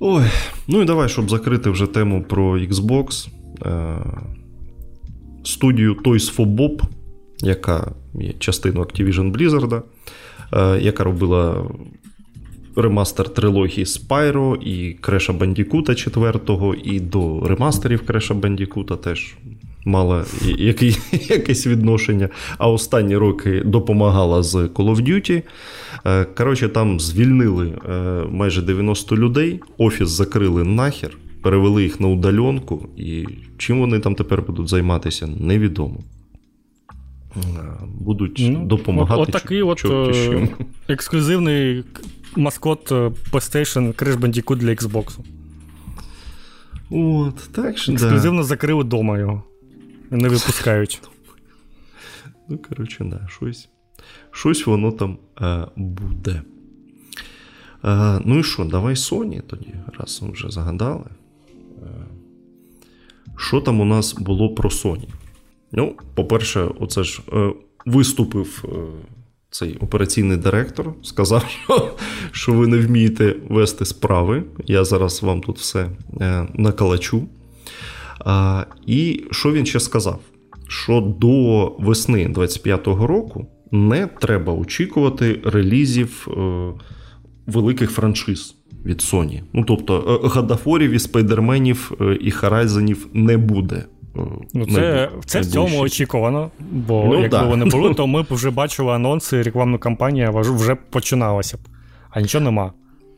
Ой, ну і давай, щоб закрити вже тему про Xbox. Е, студію Toys for Bob, яка є частиною Activision Blizzard, яка робила ремастер трилогії Spyro і Креша Бандікута 4 і до ремастерів Креша Бандікута теж мала який, якесь відношення. А останні роки допомагала з Call of Duty. Е, коротше, там звільнили е, майже 90 людей, офіс закрили нахер. Перевели їх на удаленку, і чим вони там тепер будуть займатися, невідомо. Е, будуть ну, допомагати. От, такий от, от ексклюзивний маскот е, PlayStation Crash Bandicoot для Xbox. От, так що, Ексклюзивно да. закрили вдома його. Не випускають. Ну, коротше, да, щось щось воно там е, буде. Е, ну і що, давай Sony тоді, раз ми вже загадали. Е, що там у нас було про Sony? Ну, по-перше, оце ж е, виступив е, цей операційний директор сказав, що що ви не вмієте вести справи. Я зараз вам тут все е, накалачу. А, І що він ще сказав? Що до весни 25-го року не треба очікувати релізів е, великих франшиз від Sony. Ну тобто, е, Гадафорів і Спайдерменів е, і Харайзенів не буде. Ну, Це це в цьому очікувано, бо ну, якби да. вони були, то ми б вже бачили анонси, рекламна кампанія вже починалася б, а нічого нема.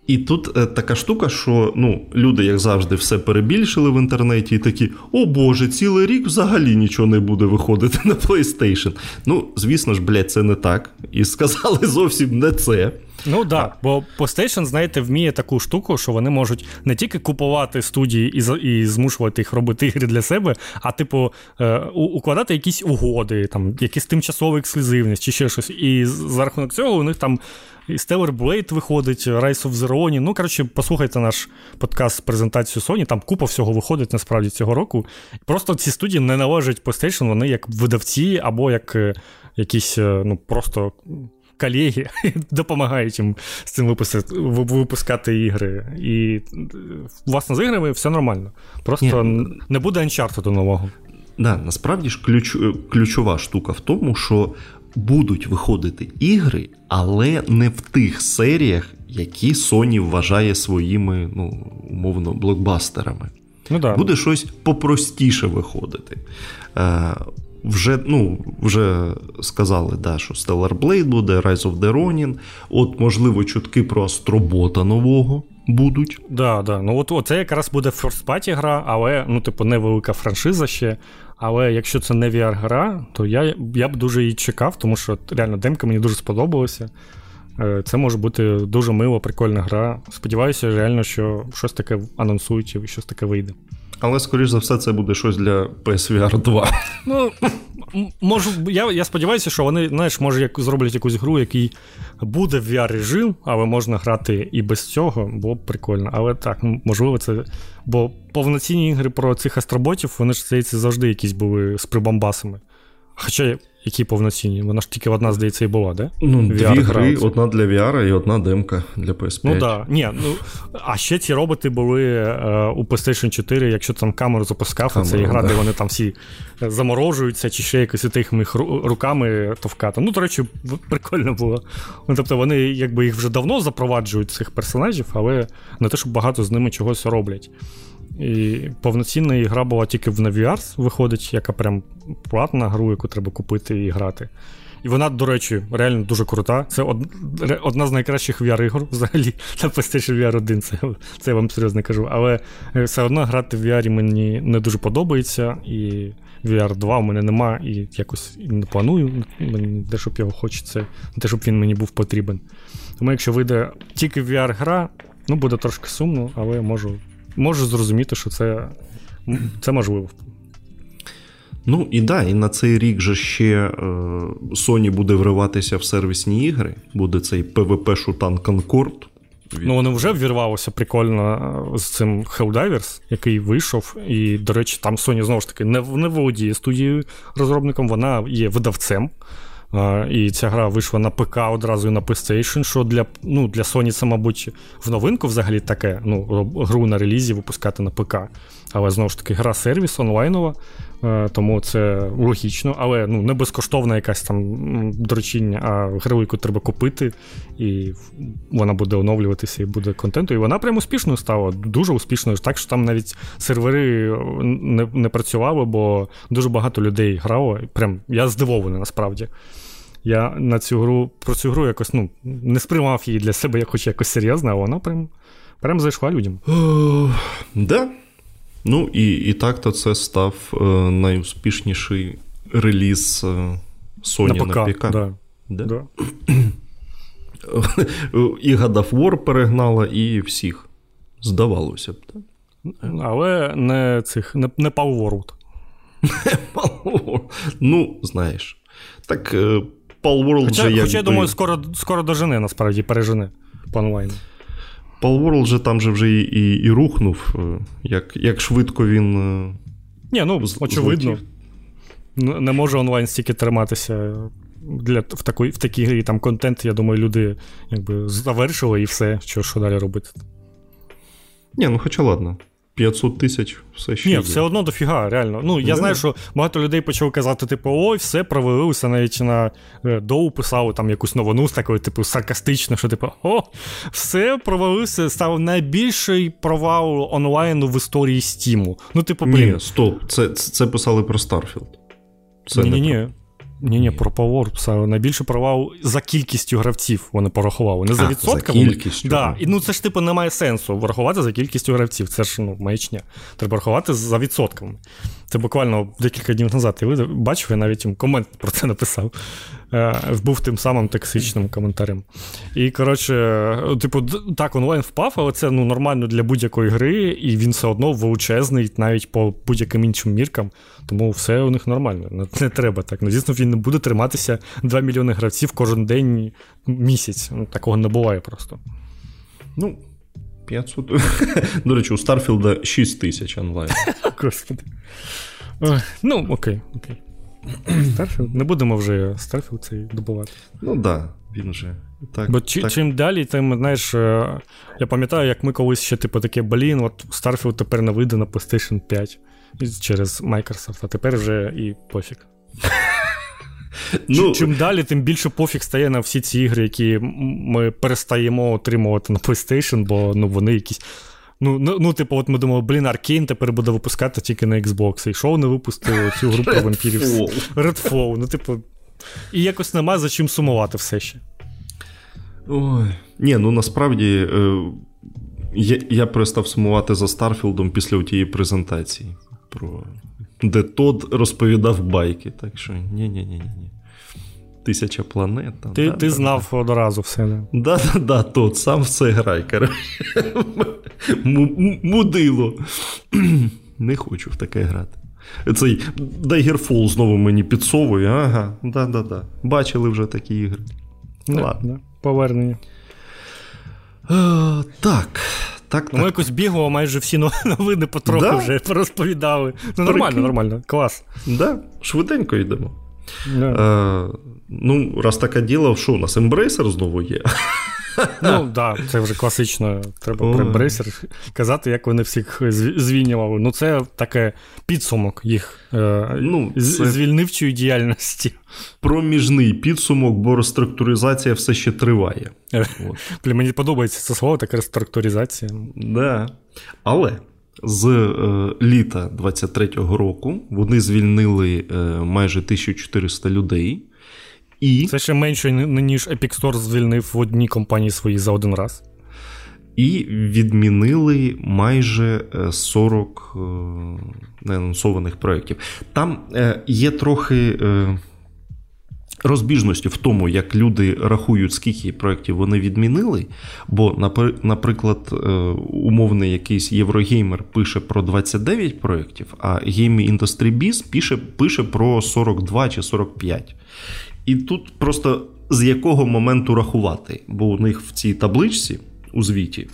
І тут е, така штука, що ну, люди, як завжди, все перебільшили в інтернеті, і такі: о Боже, цілий рік взагалі нічого не буде виходити на PlayStation. Ну, звісно ж, блядь, це не так. І сказали зовсім не це. Ну так, да, бо PlayStation, знаєте, вміє таку штуку, що вони можуть не тільки купувати студії і і змушувати їх робити ігри для себе, а типу е, укладати якісь угоди, там, якісь тимчасові ексклюзивність чи ще щось. І за рахунок цього у них там. І Stellar Blade виходить, Rise of Zero. Ну, коротше, послухайте наш подкаст з презентацією Sony, там купа всього виходить насправді цього року. Просто ці студії не належать PlayStation, вони як видавці або як е, якісь е, ну, просто колеги допомагають їм з цим випускати, випускати ігри. І, власне, з іграми все нормально. Просто Ні. не буде Uncharted нового. Да, насправді ж ключ, ключова штука в тому, що будуть виходити ігри, але не в тих серіях, які Sony вважає своїми, ну, умовно, блокбастерами. Ну, да. Буде щось попростіше виходити. Е, вже ну, вже сказали, да, що Stellar Blade буде, Rise of the Ronin, От, можливо, чутки про Астробота нового будуть. Да, да. Ну от Це якраз буде First Party гра, але ну, типу, невелика франшиза ще. Але якщо це не VR-гра, то я я б дуже її чекав, тому що реально демка мені дуже сподобалася. Е, це може бути дуже мило, прикольна гра. Сподіваюся, реально, що щось таке анонсують і щось таке вийде. Але, скоріш за все, це буде щось для PSVR 2. Ну, можу, Я я сподіваюся, що вони знаєш, може, як зроблять якусь гру, який буде в VR-режим, але можна грати і без цього, було б прикольно. Але так, можливо, це. Бо повноцінні ігри про цих астроботів, вони ж здається, завжди якісь були з прибамбасами. Хоча які повноцінні? Вона ж тільки одна, здається, і була, да? Ну, Дві гри, одна для VR і одна демка для PS5. Ну так. Ні, ну, А ще ці роботи були е, у PlayStation 4, якщо там камеру запускав, Камеру, це ігра, да. де вони там всі е, заморожуються, чи ще якось тих їх руками товкати. Ну, до речі, прикольно було. Ну, Тобто вони якби їх вже давно запроваджують цих персонажів, але не те, щоб багато з ними чогось роблять. І повноцінна ігра була тільки в VR виходить, яка прям платна гру, яку треба купити і грати. І вона, до речі, реально дуже крута. Це одна з найкращих VR-ігор взагалі на PlayStation VR 1, це, це я вам серйозно кажу. Але е, все одно грати в VR мені не дуже подобається, і VR 2 у мене нема, і якось не планую, мені те, щоб його хочеться, те, щоб він мені був потрібен. Тому якщо вийде тільки VR-гра, ну буде трошки сумно, але можу можу зрозуміти, що це це можливо. Ну і да, і на цей рік же ще е, Sony буде вриватися в сервісні ігри. Буде цей PvP Шутан Concord. Ну, воно вже ввірвалося прикольно е, з цим Helldivers, який вийшов. І, до речі, там Sony знову ж таки не, не володіє студією розробником, вона є видавцем. І ця гра вийшла на ПК одразу і на PlayStation, що для ну, для Sony це, мабуть, в новинку взагалі таке. ну, Гру на релізі випускати на ПК. Але знову ж таки, гра сервіс онлайнова, тому це логічно, але ну, не безкоштовна якась там доручіння, а гру, треба купити, і вона буде оновлюватися і буде контенту. І вона прям успішною стала, дуже успішною. Так що там навіть сервери не не працювали, бо дуже багато людей грало. Прям я здивований насправді. Я на цю гру про цю гру якось ну, не сприймав її для себе хоч якось серйозно, а вона прям прям зайшла людям. Да. Ну і і так-то це став е, найуспішніший реліз е, Sony на ПК. Да. Да? Да. І God of War перегнала, і всіх. Здавалося б, так? Але не цих, не, не Palworld. Ну, знаєш. Так, е, Palworld Хоча, вже як. Хоча, я думаю, скоро скоро дожене, насправді, пережене по онлайну. Palworld же там же вже і і, і рухнув, е, як як швидко він. Е, Ні, ну, з, очевидно. Не може онлайн стільки триматися. Для, В такій в такій грі там контент, я думаю, люди якби завершили і все, що що далі робити. Ні, ну хоча ладно. 500 тисяч все ще. Ні, є. все одно дофіга, реально. Ну, я yeah. знаю, що багато людей почали казати, типу, ой, все провалилося, навіть на е, доу писали там якусь новину з такою, типу, саркастично, що типу, о, все провалився, став найбільший провал онлайну в історії Стіму. Ну, типу, блін. Ні, стоп, це це писали про Starfield. Ні-ні-ні. Ні, ні, про Power. Найбільше провал за кількістю гравців вони порахували. Не за відсотками. За кількістю. Да. І ну це ж типу немає сенсу врахувати за кількістю гравців. Це ж ну, маячня. Треба рахувати за відсотками. Це буквально декілька днів назад. Я бачив, я навіть їм комент про це написав. Е, був тим самим токсичним коментарем. І, коротше, типу, так, онлайн впав, але це ну, нормально для будь-якої гри, і він все одно величезний, навіть по будь-яким іншим міркам. Тому все у них нормально. Не, треба так. Ну, Звісно, він не буде триматися 2 мільйони гравців кожен день місяць. Ну, Такого не буває просто. Ну, 500. До речі, у Starfield'а 6 тисяч онлайн. Господи. Ну, окей, окей. Starfield? Не будемо вже Starfield цей добивати. Ну так, да, він вже. Так, Бо так. чим далі, тим, знаєш, е, я пам'ятаю, як ми колись ще, типу, таке, блін, от Starfield тепер не вийде на PlayStation 5 через Microsoft, а тепер вже і пофіг. Ну, Чим далі, тим більше пофіг стає на всі ці ігри, які ми перестаємо отримувати на PlayStation, бо ну, вони якісь. Ну, ну, ну, типу, от ми думали, блін, Arkane тепер буде випускати тільки на Xbox. І що не випустили цю групу вампірів? Redfall. Ну, типу, і якось нема за чим сумувати все ще. Ой. Ні, ну насправді е, я я перестав сумувати за Starfield 'ом після тієї презентації, про де Тод розповідав байки. Так що ні-ні-ні. ні Тисяча планет. Ти да, ти да, знав да. одразу все. Да, да, да, да, тот, сам все грай. Мудило. Не хочу в таке грати. Цей Daggerfall знову мені підсовує. Ага, да-да-да. Бачили вже такі ігри. Не, Ладно. Не. Повернення. Е, так. Так, ну, Ми якось бігло, майже всі новини потроху да? вже порозповідали. Ну, нормально, нормально, клас. Да, Швиденько йдемо. Да. Е, ну, раз таке діло, що у нас ембрейсер знову є. Ну так, це вже класично. Треба про брейсер казати, як вони всіх звільнювали. Ну, це таке підсумок їх е, ну, звільнивчої діяльності. Проміжний підсумок, бо реструктуризація все ще триває. От. Мені подобається це слово, така реструктуризація. Да. Але. З е, літа 23-го року вони звільнили е, майже 1400 людей. І... Це ще менше, ніж Epic Store звільнив в одній компанії свої за один раз. І відмінили майже 40 е, е, неанонсованих проєктів. Там е, є трохи розбіжності в тому, як люди рахують, скільки проєктів вони відмінили. Бо, наприклад, умовний якийсь єврогеймер пише про 29 проєктів, а Game Industry Biz пише, пише про 42 чи 45. І тут просто з якого моменту рахувати, бо у них в цій табличці у звіті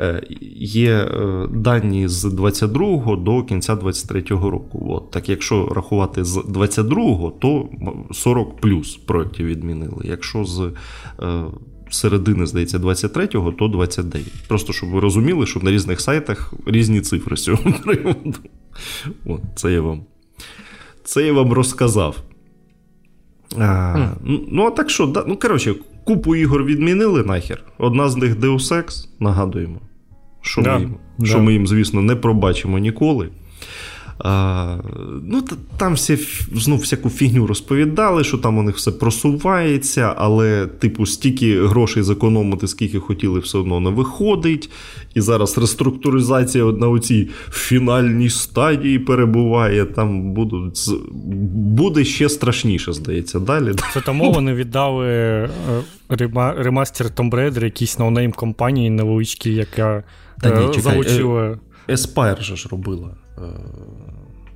е, є е, дані з 22 до кінця 23 року. От. Так якщо рахувати з 22-го, то 40 плюс проєктів відмінили. Якщо з е, середини, здається, 23-го, то 29. Просто щоб ви розуміли, що на різних сайтах різні цифри з цього приводу. От, Це я вам. Це я вам розказав. А, Ну, а так що, да, ну, коротше, купу ігор відмінили нахер. Одна з них Deus Ex, нагадуємо, що, да, ми, їм, да. що ми їм, звісно, не пробачимо ніколи. Ну, Там всі, знов всяку фігню розповідали, що там у них все просувається, але, типу, стільки грошей зекономити, скільки хотіли, все одно не виходить. І зараз реструктуризація на оцій фінальній стадії перебуває. Там будуть, буде ще страшніше, здається, далі. Це тому вони віддали е, ремастер Tomb Raider якійсь ноунейм компанії невеличкій, яка Та ні, е, залучила. Aspire же ж робила. Е,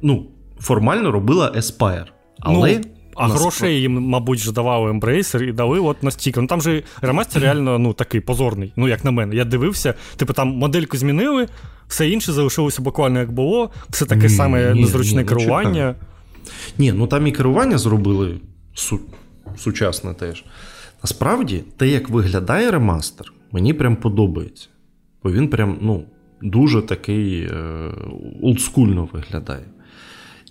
ну, формально робила Aspire. Але. Ну, а нас... грошей їм, мабуть, ж давали Embracer і дали от настільки. Ну там же ремастер реально ну, такий позорний, ну як на мене. Я дивився, типу там модельку змінили, все інше залишилося буквально як було, все таке ні, саме ні, незручне ні, керування. Ні, ну там і керування зробили су... сучасне теж. Насправді, те, як виглядає ремастер, мені прям подобається. Бо він прям, ну, дуже такий е, олдскульно виглядає.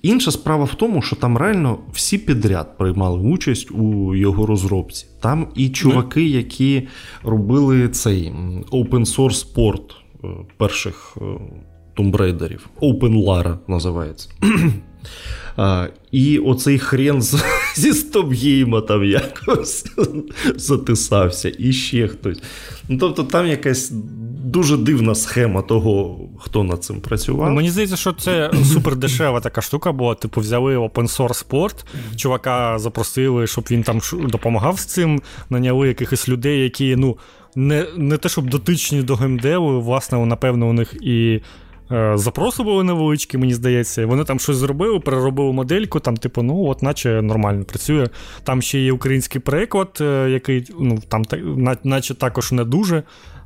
Інша справа в тому, що там реально всі підряд приймали участь у його розробці. Там і чуваки, які робили цей open source порт е, перших тумбрейдерів. Open Lara називається. І оцей хрен з, зі стопгейма там якось затисався, і ще хтось. Ну, Тобто там якась дуже дивна схема того, хто над цим працював. Мені здається, що це супер дешева така штука була. Типу, взяли open source порт, чувака запросили, щоб він там допомагав з цим, наняли якихось людей, які ну, не не те, щоб дотичні до геймдеву, власне, напевно, у них і. Е, запроси були невеличкі, мені здається. Вони там щось зробили, переробили модельку, там, типу, ну, от, наче нормально працює. Там ще є український переклад, е, який ну, там, наче також не дуже.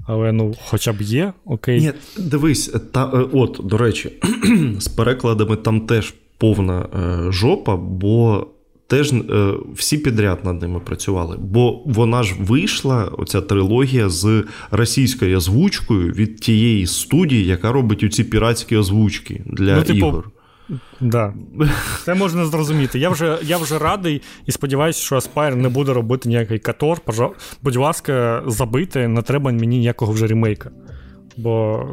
Але ну, хоча б є, окей. Ні, Дивись, та, е, от, до речі, з перекладами там теж повна жопа, бо теж е, всі підряд над ними працювали. Бо вона ж вийшла, оця трилогія, з російською озвучкою від тієї студії, яка робить оці піратські озвучки для ну, типу, ігор. Да. Це можна зрозуміти. Я вже я вже радий і сподіваюся, що Aspire не буде робити ніякий катор. Будь ласка, забити, не треба мені ніякого вже ремейка. Бо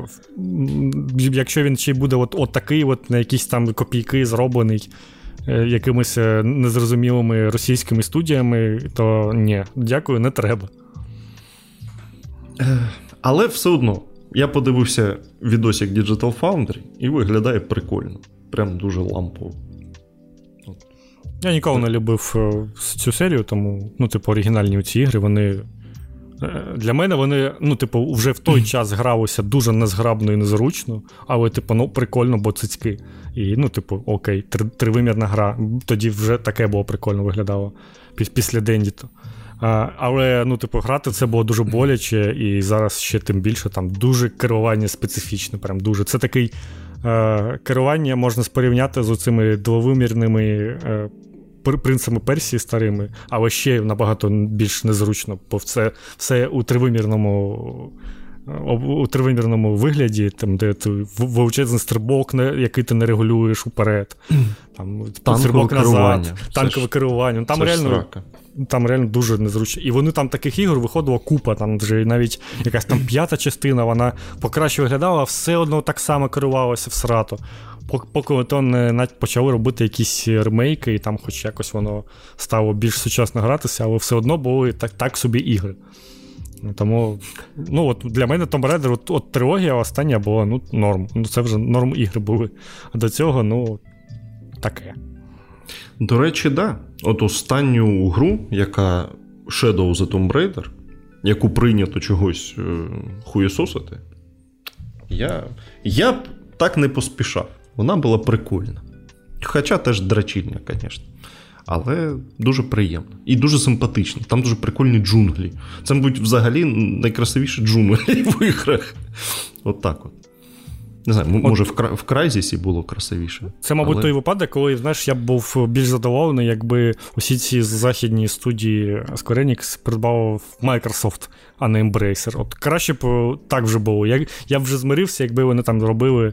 якщо він ще буде от, от такий, от на якісь там копійки зроблений якимись е, незрозумілими російськими студіями, то ні, дякую, не треба. Але все одно, я подивився відосик Digital Foundry і виглядає прикольно прям дуже лампово. Я ніколи не любив цю серію, тому, ну, типу, оригінальні ці ігри, вони. Для мене вони, ну, типу, вже в той час гралося дуже незграбно і незручно, але, типу, ну, прикольно, бо цицьки. І, ну, типу, окей, тривимірна гра. Тоді вже таке було прикольно виглядало після Дендіто. А, Але ну, типу, грати це було дуже боляче, і зараз ще тим більше там дуже керування специфічне. Прям дуже. Це такий е, керування можна спорівняти з цими двовимірними е, принцами Персії старими, але ще набагато більш незручно, бо це все у тривимірному. У тривимірному вигляді, там, де ти величезний стрибок, який ти не регулюєш уперед, там стрибок назад, танкове керування. Там реально там реально дуже незручно. І вони там таких ігор виходила купа, там вже навіть якась там п'ята частина, вона покраще виглядала, а все одно так само керувалося в срато. Поки то не почали робити якісь ремейки, і там, хоч якось воно стало більш сучасно гратися, але все одно були так так собі ігри. Тому ну, от для мене Tomb Raider, от, от трилогія остання була ну, норм. Ну, Це вже норм ігри були. А до цього, ну, таке. До речі, да. От останню гру, яка Shadow the Tomb Raider, яку прийнято чогось е, хуєсосити, я я б так не поспішав. Вона була прикольна. Хоча теж драчільня, звісно. Але дуже приємно. І дуже симпатично. Там дуже прикольні джунглі. Це, мабуть, взагалі найкрасивіші джунглі в іграх. От так от. Не знаю, може, в в Крайзісі було красивіше. Це, мабуть, але... той випадок, коли знаєш, я б був більш задоволений, якби усі ці західні студії Square Enix придбав Microsoft, а не Embracer. От краще б так вже було. Я я б вже змирився, якби вони там зробили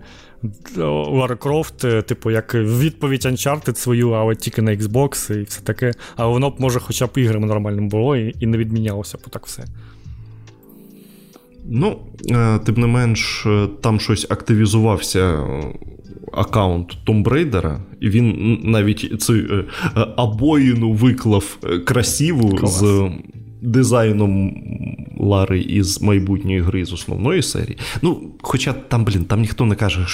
Lara Croft, е, типу, як відповідь Uncharted свою, але тільки на Xbox і все таке. Але воно б може хоча б іграми нормальним було і, і не відмінялося б так все. Ну, е, тим не менш, е, там щось активізувався е, аккаунт Том Брейдера, і він навіть цю обоїну виклав красиву Клас. з дизайном Лари із майбутньої гри з основної серії. Ну, Хоча там, блін, там ніхто не каже,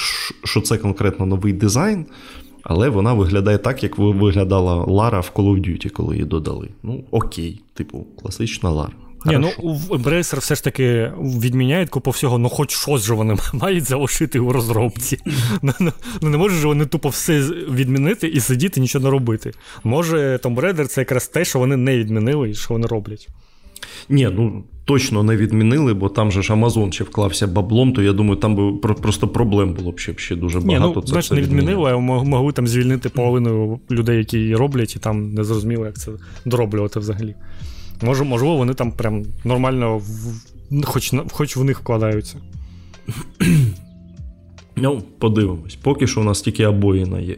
що це конкретно новий дизайн. Але вона виглядає так, як виглядала Лара в Call of Duty, коли її додали. Ну, окей, типу, класична Лара. Ні, ну Embracer все ж таки відміняють купу всього, ну хоч щось же вони мають залишити у розробці. Ну, ну, ну не може ж вони тупо все відмінити і сидіти нічого не робити. Може, Tomb Raider це якраз те, що вони не відмінили і що вони роблять. Ні, ну точно не відмінили, бо там же ж Амазон ще вклався баблом, то я думаю, там би просто проблем було б ще, ще дуже багато. Ні, ну, це Значить, не відмінили, а могли там звільнити половину людей, які її роблять, і там не зрозуміло, як це дороблювати взагалі. Може, Можливо, вони там прям нормально, в... хоч хоч в них вкладаються. Ну, подивимось. Поки що у нас тільки обоїна є.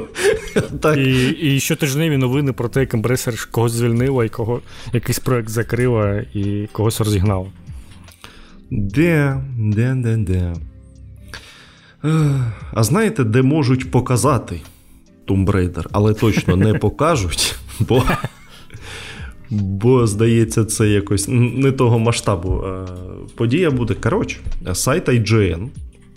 так. І і щотижневі новини про те, як ембресер когось звільнила, і кого якийсь проект закрила і когось розігнала. Де, де, де, де. А знаєте, де можуть показати Tomb Raider, але точно не покажуть, бо Бо, здається, це якось не того масштабу. Е, подія буде. Коротше, сайт IGN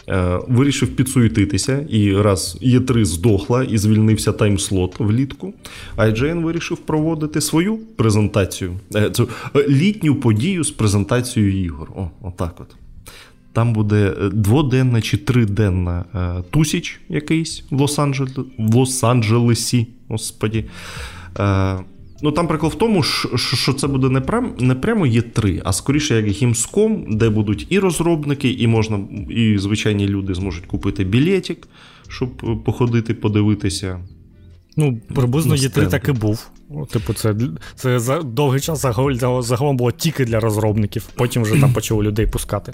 е, вирішив підсуетитися, і раз Є3 здохла і звільнився таймслот влітку. IGN вирішив проводити свою презентацію, е, цю літню подію з презентацією ігор. О, отак от. Там буде дводенна чи триденна тусіч якийсь в Лос-Анджелесі. Господі. Ну там прикол в тому, що це буде не прям не прямо є 3 а скоріше як гімском, де будуть і розробники, і можна, і звичайні люди зможуть купити білетик, щоб походити, подивитися. Ну, приблизно є 3 так і був. Типу, це це за довгий час загалом було тільки для розробників, потім вже там почали людей пускати.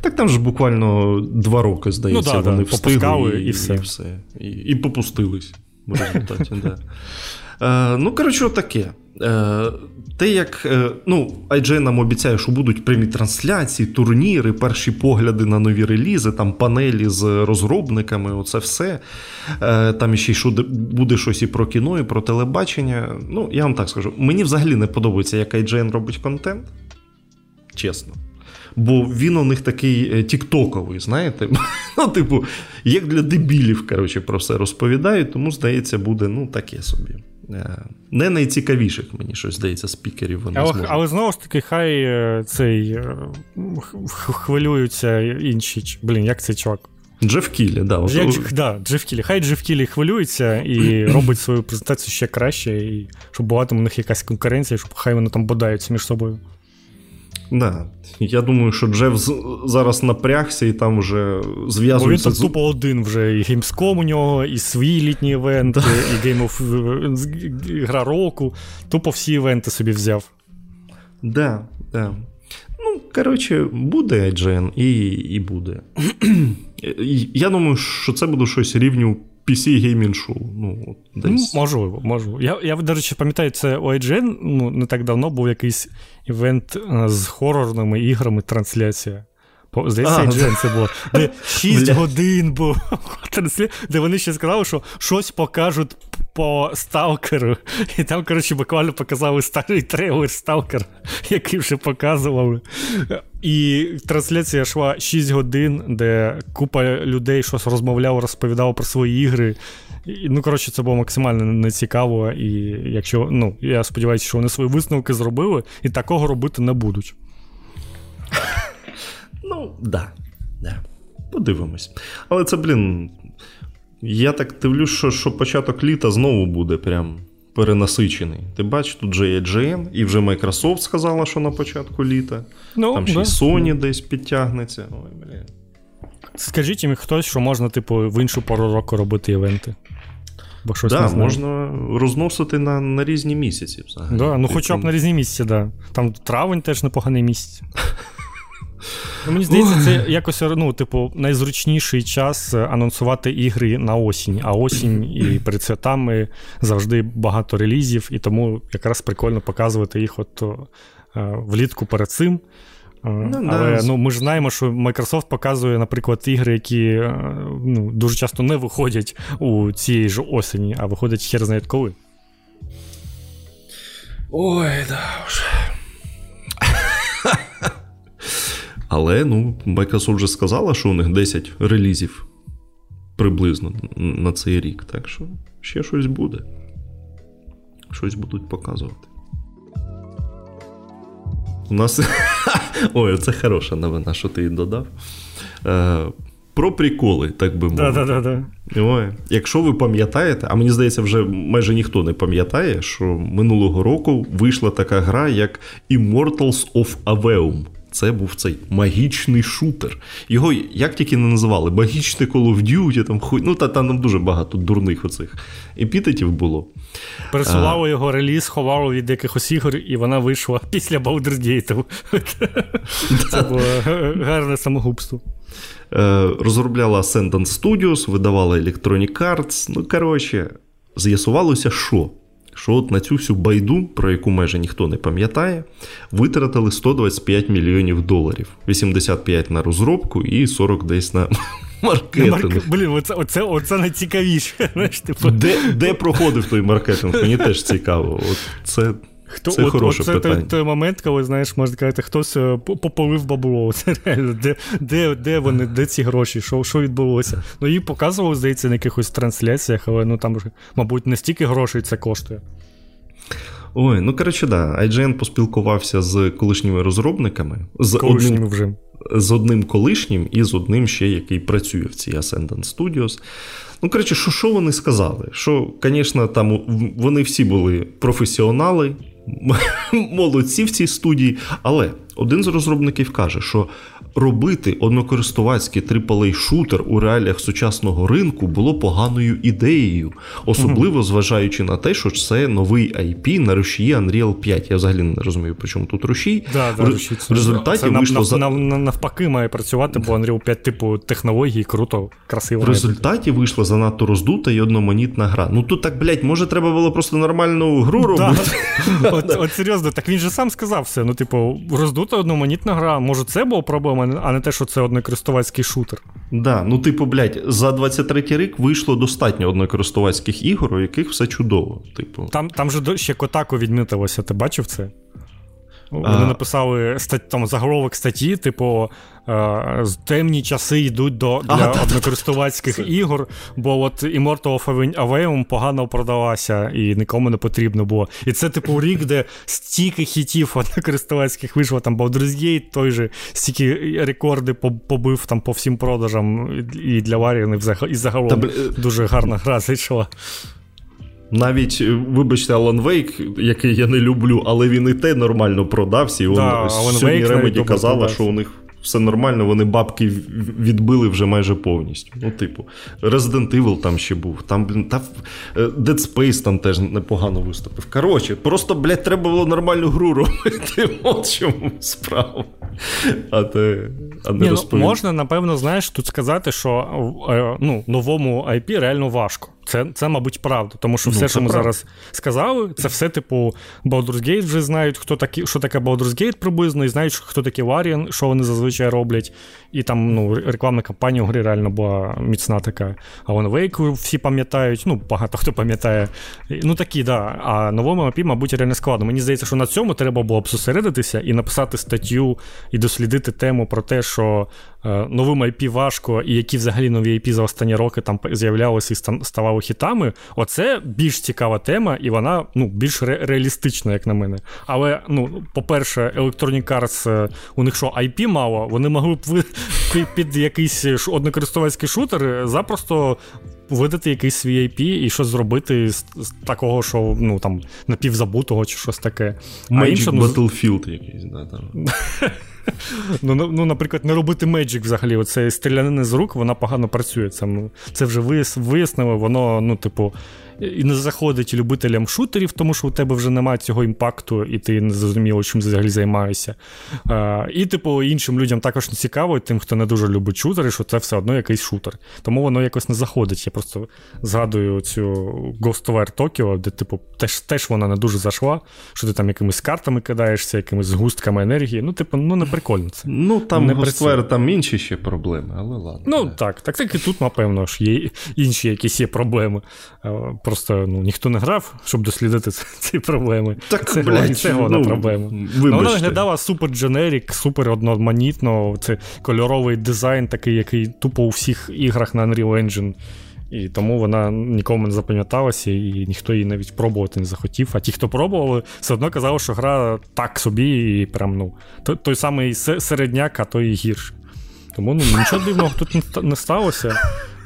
Так там ж буквально два роки, здається, ну, да, вони да, встигли і, і все. І, все. І, і попустились в результаті. да. Е, Ну, коротше, таке. Е, те, як е, ну, IGN нам обіцяє, що будуть прямі трансляції, турніри, перші погляди на нові релізи, там панелі з розробниками, оце все. Там ще й буде щось і про кіно, і про телебачення. Ну, я вам так скажу, мені взагалі не подобається, як IGN робить контент. Чесно. Бо він у них такий тіктоковий, знаєте? Ну, типу, як для дебілів, коротше, про все розповідають, тому, здається, буде ну, таке собі. Е, не найцікавіших, мені щось здається, спікерів вони але, зможуть. але знову ж таки, хай е, цей хвилюються інші. Блін, як цей чувак? Джеф Кілі, да. Як, да, Джеф Кілі. Хай Джеф Кілі хвилюється і робить свою презентацію ще краще, і щоб була там у них якась конкуренція, щоб хай вони там бодаються між собою. Да. Я думаю, що Джеф зараз напрягся і там вже зв'язується. Бо він там тупо один вже і Gamescom у нього, і свій літній івент, і Game of Гра року. Тупо всі івенти собі взяв. Да, да. Ну, коротше, буде IGN і і буде. Я думаю, що це буде щось рівню PC Gaming Show. Ну, десь. Можливо, можливо. Я, я, до речі, пам'ятаю, це у IGN ну, не так давно був якийсь івент е, з хорорними іграми трансляція. Здається, IGN це було. Де 6 годин було. де вони ще сказали, що щось покажуть по сталкеру. І там, коротше, буквально показали старий трейлер Сталкер, який вже показували. І трансляція йшла 6 годин, де купа людей щось розмовляла, розповідала про свої ігри. І, Ну, коротше, це було максимально нецікаво. І якщо, ну, я сподіваюся, що вони свої висновки зробили і такого робити не будуть. Ну, да. да. Подивимось. Але це, блін. Я так дивлюсь, що що початок літа знову буде прям перенасичений. Ти бачиш, тут вже є GN, і вже Microsoft сказала, що на початку літа. Ну, Там ще да. й Sony десь підтягнеться. Ой, блін. Скажіть їм хтось, що можна, типу, в іншу пору року робити івенти. Бо щось да, не можна розносити на на різні місяці. взагалі. Да, Ну, хоча б на різні місяці, да. Там травень теж непоганий місяць. Ну, Мені здається, це якось ну, типу, найзручніший час анонсувати ігри на осінь, а осінь і перед святами завжди багато релізів, і тому якраз прикольно показувати їх от влітку перед цим. Ну, Але ну, ми ж знаємо, що Microsoft показує, наприклад, ігри, які ну, дуже часто не виходять у цієї ж осені, а виходять хер знає коли. Ой, да вже. Але ну, Microsoft вже сказала, що у них 10 релізів приблизно на цей рік. Так що ще щось буде. Щось будуть показувати. У нас. Ой, це хороша новина, що ти додав. Е, Про приколи, так би мовити. Да-да-да. Ой, Якщо ви пам'ятаєте, а мені здається, вже майже ніхто не пам'ятає, що минулого року вийшла така гра, як Immortals of Aveum це був цей магічний шутер. Його як тільки не називали, магічне Call of Duty, там хуй. Ну, та там дуже багато дурних оцих епітетів було. Пересувало його реліз, ховало від якихось ігор, і вона вийшла після Baldur's Gate. Це було гарне самогубство. Е, розробляла Ascendant Studios, видавала Electronic Arts. Ну, коротше, з'ясувалося, що що от на цю всю байду, про яку майже ніхто не пам'ятає, витратили 125 мільйонів доларів, 85 на розробку і 40 десь на. Маркетинг. Марк... Блін, оце оце, оце найцікавіше. Знаєш, типу. Де де проходив той маркетинг? Мені теж цікаво. От Це Хто, це от, хороше от, це питання. Той, той момент, коли знаєш, можна сказати, хтось е, пополив бабло. Це реально, де де, де вони, де ці гроші, що що відбулося? Ну, її показували, здається, на якихось трансляціях, але ну там, мабуть, не стільки грошей це коштує. Ой, ну коротше, да. IGN поспілкувався з колишніми розробниками. З одним, вже. З одним колишнім і з одним ще, який працює в цій Ascendant Studios. Ну, коротше, що що вони сказали? Що, звісно, там вони всі були професіонали, молодці в цій студії, але один з розробників каже, що робити однокористувацький aaa шутер у реаліях сучасного ринку було поганою ідеєю, особливо зважаючи на те, що це новий IP на рушії Unreal 5. Я взагалі не розумію, при чому тут рушій. Да, да, в, результаті це вийшло за... навпаки має працювати, бо Unreal 5, типу, технології круто, красиво. В результаті вийшла занадто роздута і одноманітна гра. Ну тут так, блядь, може, треба було просто нормальну гру робити. От, от серйозно, так він же сам сказав все. Ну, типу, роздута одноманітна гра. Може, це була проблема, а не те, що це однокористувацький шутер. Да, ну, типу, блядь, за 23-й рік вийшло достатньо однокористувацьких ігор, у яких все чудово. Типу. Там там же ще Котаку відмітилося, ти бачив це? Вони а... написали там заголовок статті, типу, е, темні часи йдуть до для а, однокористувацьких ігор, бо от Immortal of Aveum погано продалася і нікому не потрібно було. І це, типу, рік, де стільки хітів однокористувацьких вийшло, там Baldur's Gate той же, стільки рекорди побив там по всім продажам і для Варіани і загалом Та, дуже гарна гра зайшла. Навіть, е, вибачте, Alan Wake, який я не люблю, але він і те нормально продався. І да, сьогодні Ремеді казала, що у них все нормально, вони бабки відбили вже майже повністю. Ну, типу, Resident Evil там ще був, там та, е, Dead Space там теж непогано виступив. Коротше, просто, блядь, треба було нормальну гру робити. От чому справа. А те, а не Ні, ну, Можна, напевно, знаєш, тут сказати, що е, ну, новому IP реально важко. Це, це, мабуть, правда. Тому що ну, все, що ми правда. зараз сказали, це все, типу, Baldur's Gate вже знають, хто такі, що таке Baldur's Gate приблизно, і знають, хто такі Varian, що вони зазвичай роблять. І там ну, рекламна кампанія у гри реально була міцна така. А Alan Wake всі пам'ятають, ну, багато хто пам'ятає. Ну такі, да. А новому мапі, мабуть, реально складно. Мені здається, що на цьому треба було б зосередитися і написати статтю, і дослідити тему про те, що Е, новим IP важко, і які взагалі нові IP за останні роки там з'являлися і ставали хітами. Оце більш цікава тема, і вона ну, більш ре- реалістична, як на мене. Але, ну, по-перше, Electronic Arts, е, у них що, IP мало, вони могли б під, якийсь однокористувацький шутер запросто. Видати якийсь свій IP і щось зробити з, такого, що ну там напівзабутого чи щось таке. А інше, ну, Battlefield якийсь, да, там. Ну, ну, ну, наприклад, не робити Magic взагалі. Оце стрілянини з рук, вона погано працює. Це це вже вияснили, воно, ну, типу, і не заходить любителям шутерів, тому що у тебе вже немає цього імпакту, і ти не зрозуміло, чим взагалі займаєшся. А, І, типу, іншим людям також не цікаво, тим, хто не дуже любить шутери, що це все одно якийсь шутер. Тому воно якось не заходить. Я просто згадую цю Ghost War Tokyo, де, типу, теж теж вона не дуже зайшла, що ти там якимись картами кидаєшся, якимись згустками енергії. Ну, типу, ну не прикольно це. Ну, там Ghost War, там інші ще проблеми, але ладно. Ну, так, так, так і тут, напевно, ж є інші якісь є проблеми. Просто ну, ніхто не грав, щоб дослідити ці проблеми. Так, Це блядь, це головна ну, проблема. Ну, вона виглядала супер дженерік, супер одноманітно. Це кольоровий дизайн, такий, який тупо у всіх іграх на Unreal Engine. І тому вона нікому не запам'яталася, і ніхто її навіть пробувати не захотів. А ті, хто пробували, все одно казали, що гра так собі, і прям ну, той, той самий середняк, а той і гірше. Тому ну, нічого дивного тут не сталося.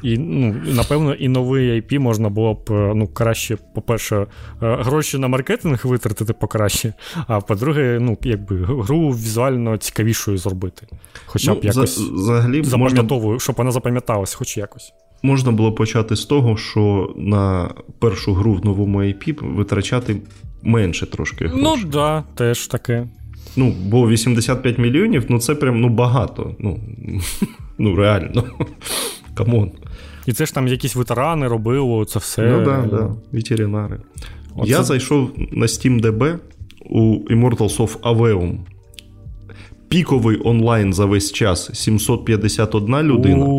І, ну, напевно, і новий IP можна було б е, ну, краще, по-перше, е, гроші на маркетинг витратити покраще, а по-друге, ну, якби гру візуально цікавішою зробити. Хоча б ну, якось взагалі запам'ятовую, можна... щоб вона запам'яталась, хоч якось. Можна було почати з того, що на першу гру в новому IP витрачати менше трошки. грошей. Ну, так, да, теж таке. Ну, бо 85 мільйонів ну це прям ну, багато. Ну, ну реально. Come on. І це ж там якісь ветерани робили, це все. Ну так, да, да, ветеринари. Оце... Я зайшов на SteamDB у Immortals of Aveum. Піковий онлайн за весь час 751 людина.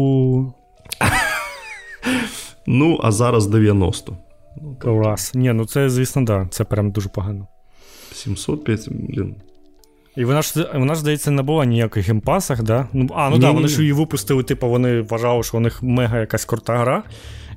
Ну, а зараз 90. Клас. Ні, ну це, звісно, да. Це прям дуже погано. 705, блін. І вона ж вона ж здається не була ніяких геймпасах, да? Ну, А, ну так, да, вони ж її випустили, типу, вони вважали, що у них мега якась крута гра.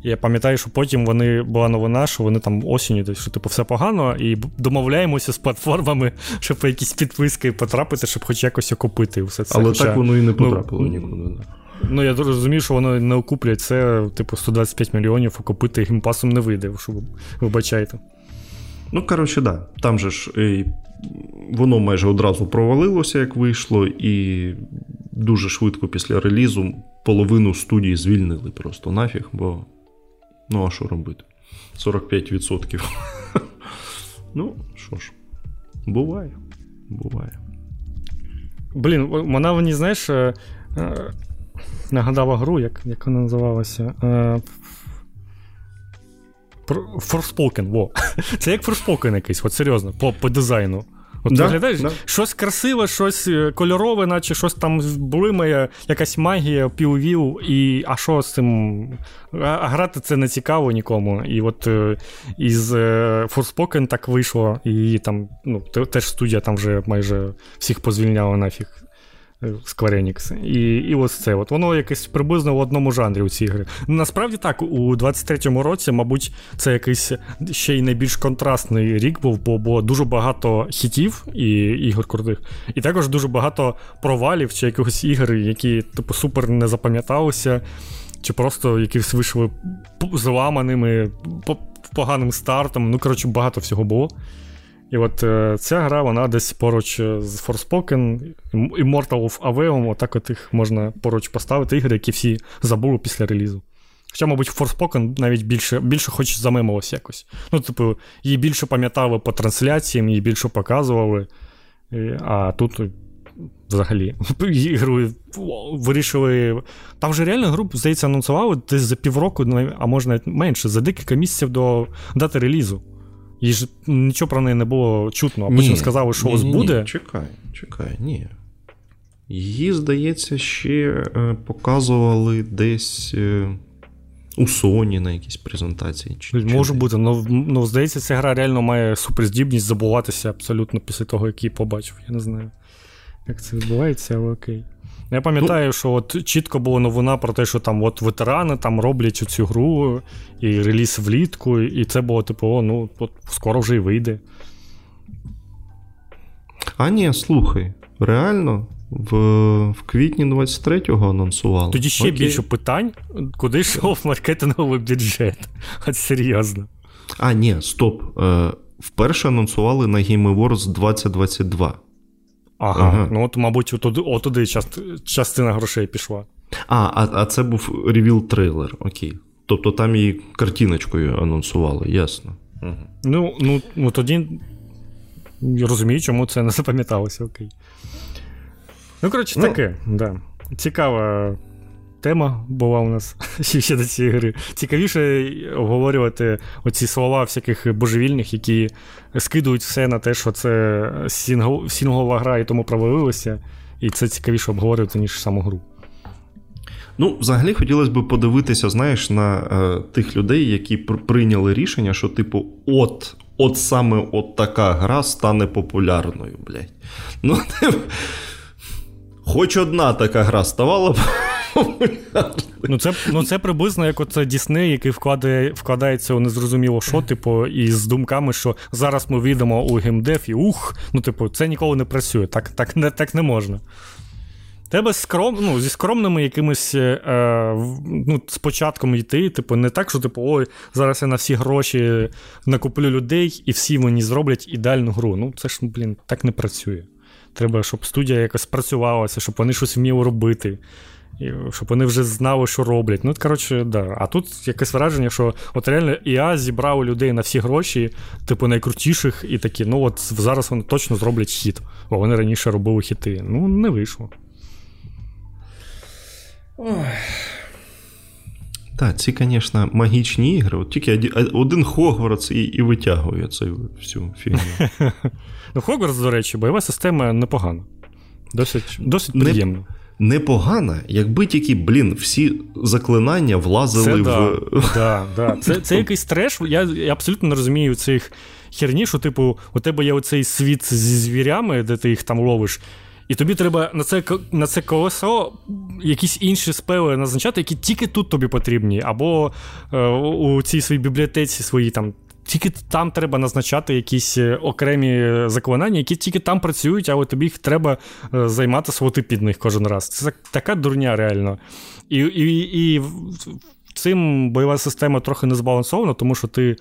І я пам'ятаю, що потім вони була новина, що вони там осінню, десь, що типу все погано, і домовляємося з платформами, щоб по якісь підписки потрапити, щоб хоч якось окупити все це. Але Хоча, так воно і не ну, потрапило ну, нікуди. Ну, я розумію, що воно не окуплять це, типу, 125 мільйонів окупити геймпасом не вийде, що ви вибачайте. Ну, коротше, да. Там же ж і воно майже одразу провалилося, як вийшло, і дуже швидко після релізу половину студії звільнили просто нафіг, бо ну а що робити? 45%. Ну, що ж, буває. Буває. Блін, вона мені, знаєш, е, е, нагадала гру, як як вона називалася. Е, Forspoken, во. Це як Forspoken якийсь, от серйозно, по по дизайну. От да, виглядаєш, да. щось красиве, щось е, кольорове, наче щось там блимає, якась магія, піввів, і а що з цим? А грати це не цікаво нікому. І от е, із е, Forspoken так вийшло, і там ну, теж студія там вже майже всіх позвільняла нафіг. Square Enix. І і ось це. От Воно якесь приблизно в одному жанрі у ці ігри. Насправді так, у 23-му році, мабуть, це якийсь ще й найбільш контрастний рік був, бо було дуже багато хітів і ігор крутих, і також дуже багато провалів чи якихось ігор, які типу супер не запам'яталися, чи просто якісь вийшли зламаними, поганим стартом. Ну, коротше, багато всього було. І от е, ця гра, вона десь поруч е, з Forspoken, Immortal of Aveum, отак от їх можна поруч поставити ігри, які всі забули після релізу. Хоча, мабуть, Forspoken навіть більше більше хоч замимилось якось. Ну, типу, її більше пам'ятали по трансляціям, її більше показували. А тут взагалі ігру вирішили. Там вже реально гру, здається, анонсували десь за півроку, а може навіть менше, за декілька місяців до дати релізу. І ж нічого про неї не було чутно, а потім ні, сказали, що ось буде. Ні, Чекай, чекай, ні. Її, здається, ще е, показували десь е, у Sony на якійсь презентації. Чи, Може чи бути, але ну, здається, ця гра реально має суперздібність забуватися абсолютно після того, як її побачив. Я не знаю, як це відбувається, але окей. Я пам'ятаю, ну, що от чітко була новина про те, що там от ветерани там роблять цю гру і реліз влітку, і це було типу, о, ну от скоро вже й вийде. А ні, слухай, реально. В в квітні 23-го анонсували. Тоді ще Окей. більше питань, куди йшов маркетинговий бюджет. От серйозно. А, ні, стоп. Е, Вперше анонсували на Game Awards 2022. Ага, ага. ну от, мабуть, отуди, отуди частина грошей пішла. А, а а це був ревіл трейлер, окей. Тобто там її картиночкою анонсували, ясно. Угу. Ну, ну, ну тоді розумію, чому це не запам'яталося, окей. Ну, коротше, ну, таке, да. Цікава тема була у нас ще до цієї гри. Цікавіше обговорювати оці слова всяких божевільних, які скидують все на те, що це сінгл, сінглова гра і тому провалилося. І це цікавіше обговорювати, ніж саму гру. Ну, взагалі хотілося б подивитися, знаєш, на е, тих людей, які пр- прийняли рішення, що, типу, от от саме от така гра стане популярною, блядь. Ну, Хоч одна така гра ставала б Ну це ну це приблизно як оце Disney, який вкладає, вкладається у незрозуміло що, типу, і з думками, що зараз ми війдемо у геймдев і ух, ну, типу, це ніколи не працює. Так так, не так не можна. Тебе скром, ну, зі скромними якимись е, ну, з початком йти, типу, не так, що типу, ой, зараз я на всі гроші накуплю людей і всі мені зроблять ідеальну гру. Ну, це ж, блін, так не працює. Треба, щоб студія якось працювалася, щоб вони щось вміли робити щоб вони вже знали, що роблять. Ну, коротше, да. А тут якесь враження, що от реально ІА зібрав людей на всі гроші, типу найкрутіших, і такі, ну от зараз вони точно зроблять хіт. Бо вони раніше робили хіти. Ну, не вийшло. Так, ці, звісно, магічні ігри. От Тільки один Хогвартс і і витягує цю всю фігню. Ну, Хогвартс, до речі, бойова система непогана. Досить досить приємно. Не непогана, якби тільки, блін, всі заклинання влазили це, в. Да, да, да. Це це якийсь треш. Я, я абсолютно не розумію цих херні, що, типу, у тебе є оцей світ зі звірями, де ти їх там ловиш. І тобі треба на це на це колесо якісь інші спели назначати, які тільки тут тобі потрібні, або е, у цій своїй бібліотеці свої там тільки там треба назначати якісь е, окремі заклинання, які тільки там працюють, але тобі їх треба е, займати своти під них кожен раз. Це така дурня реально. І, і, і цим бойова система трохи не збалансована, тому що ти Е,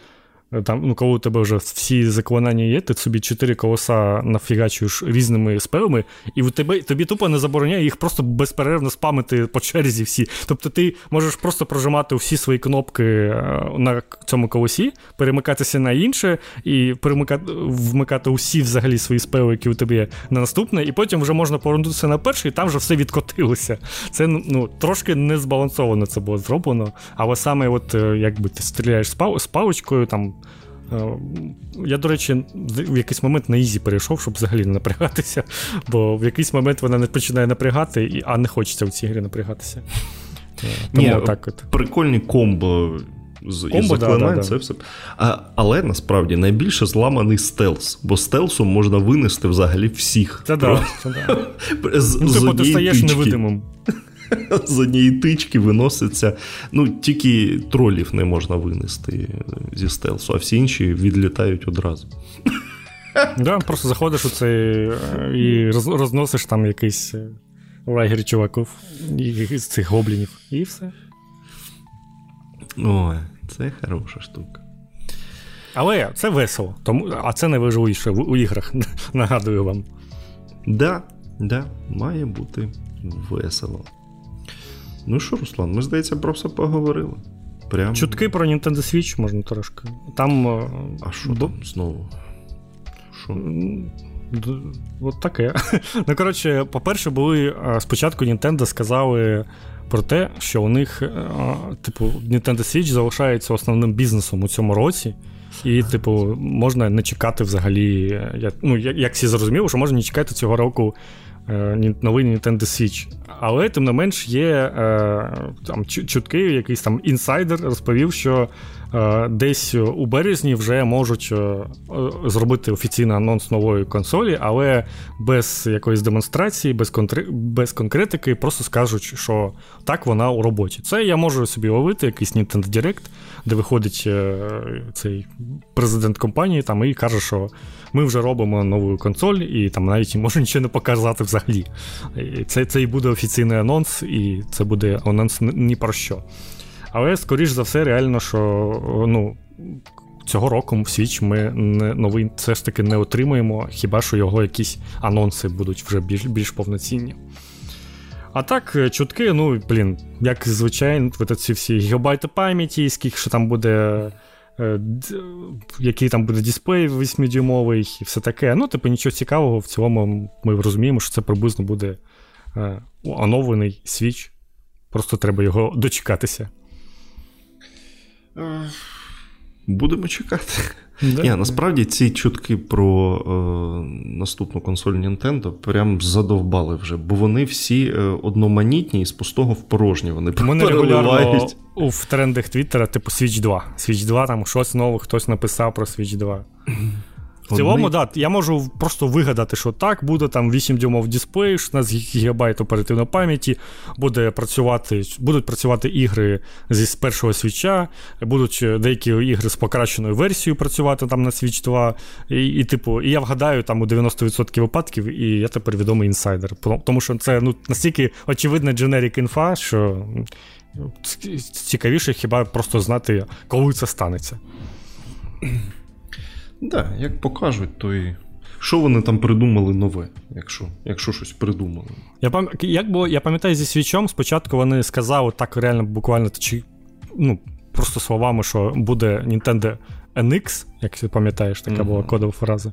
там, ну, коли у тебе вже всі заклинання є, ти собі чотири колеса нафігачуєш різними спелами, і у тебе тобі тупо не забороняє їх просто безперервно спамити по черзі всі. Тобто ти можеш просто прожимати всі свої кнопки е, на цьому колесі, перемикатися на інше, і перемикати, вмикати усі взагалі свої спели, які у тебе є на наступне, і потім вже можна повернутися на перший, і там вже все відкотилося. Це ну, трошки не збалансовано це було зроблено. Але саме, от, е, якби ти стріляєш з паличкою, там Я, до речі, в якийсь момент на easy перейшов, щоб взагалі не напрягатися, бо в якийсь момент вона не починає напрягати, а не хочеться в цій грі напрягатися. Тому Ні, так от. Прикольні комбо з комбо, да, да, це да. все. А, Але насправді найбільше зламаний стелс, бо стелсом можна винести взагалі всіх. Це да, це да. З, ну, типу, ти стаєш невидимим. З однієї тички виноситься. Ну, тільки тролів не можна винести зі стелсу, а всі інші відлітають одразу. Да, Просто заходиш у цей е, і розносиш там якийсь е, лагерь чуваків з цих гоблінів, і все. Ой, це хороша штука. Але це весело, тому, а це найважливіше в, у іграх, нагадую вам. Да, да, має бути весело. Ну що, Руслан, ми, здається, про все поговорили. Прям... Чутки про Nintendo Switch можна трошки. Там. Е, а що там знову? Що? От таке. Ну, коротше, по-перше, були е, спочатку Nintendo сказали про те, що у них, е, типу, Nintendo Switch залишається основним бізнесом у цьому році. І, типу, можна не чекати взагалі. Ну, як всі зрозуміли, що можна не чекати цього року новий Nintendo Switch. Але тим не менш є е, там чутки, якийсь там інсайдер розповів, що е, десь у березні вже можуть зробити офіційний анонс нової консолі, але без якоїсь демонстрації, без контр... без конкретики, просто скажуть, що так вона у роботі. Це я можу собі ловити якийсь Nintendo Direct, де виходить цей президент компанії там і каже, що ми вже робимо нову консоль, і там навіть може нічого не показати взагалі. Це це і буде офіційний анонс, і це буде анонс ні про що. Але, скоріш за все, реально, що ну, цього року в Switch ми не, новий все ж таки не отримаємо, хіба що його якісь анонси будуть вже більш більш повноцінні. А так, чутки, ну, блін, як звичайно, ці всі гігабайти пам'яті, скільки що там буде Е, який там буде дисплей 8-дюймовий і все таке. Ну, типу, нічого цікавого, в цілому ми розуміємо, що це приблизно буде е, оновлений свіч. Просто треба його дочекатися. Будемо чекати. Да. Ні, Насправді ці чутки про е, наступну консоль Nintendo прям задовбали вже, бо вони всі е, одноманітні і з пустого в порожнє. Вони Мене регулярно в трендах Твіттера, типу Switch 2. Switch 2, там щось нове, хтось написав про Switch 2. В цілому, да, я можу просто вигадати, що так, буде там 8 дюймов дисплей, 16 ГБ оперативної пам'яті, буде працювати, будуть працювати ігри зі першого свіча, будуть е, деякі ігри з покращеною версією працювати там на Switch 2. І, і типу, і я вгадаю там у 90% випадків, і я тепер відомий інсайдер. Тому що це ну, настільки очевидна дженерік інфа, що цікавіше хіба просто знати, коли це станеться. Да, як покажуть, то і. Що вони там придумали нове, якщо якщо щось придумали? Я пам... як було, я пам'ятаю зі свічом, спочатку вони сказали так реально буквально чи, ну, просто словами, що буде Nintendo NX, як ти пам'ятаєш, така mm-hmm. була кодова фраза.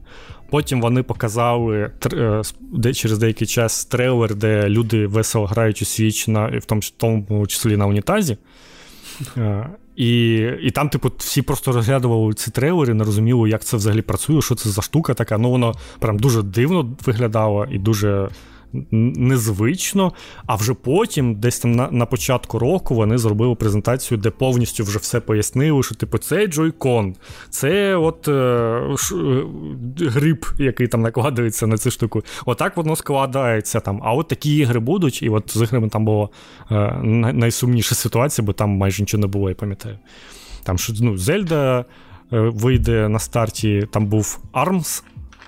Потім вони показали е, де, через деякий час трейлер, де люди весело грають у свіч, на, в тому, в тому числі на унітазі. Е, і і там, типу, всі просто розглядували ці трейлери, не розуміли, як це взагалі працює, що це за штука така. Ну, воно прям дуже дивно виглядало і дуже незвично. А вже потім, десь там на на початку року, вони зробили презентацію, де повністю вже все пояснили, що типу це Joy-Con, це от е, ш, е, гриб, який там накладається на цю штуку. Отак воно складається там. А от такі ігри будуть, і от з іграми там була е, найсумніша ситуація, бо там майже нічого не було, я пам'ятаю. Там що ну, Зельда е, вийде на старті, там був ARMS.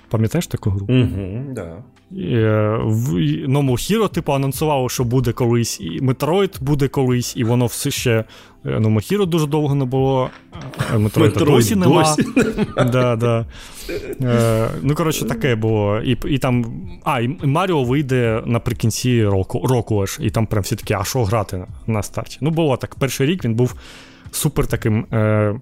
Пам'ятаєш таку гру? Угу, да. Е, в No Hero, типу, анонсувало, що буде колись, і Metroid буде колись, і воно все ще No Hero дуже довго не було. Metroid, Metroid досі нема. Досі. Да, да. Е, Ну, коротше, таке було. І і там. А, і Маріо вийде наприкінці року, року аж, і там прям всі такі, а що грати на, на старті? Ну, було так. Перший рік він був супер таким. Е,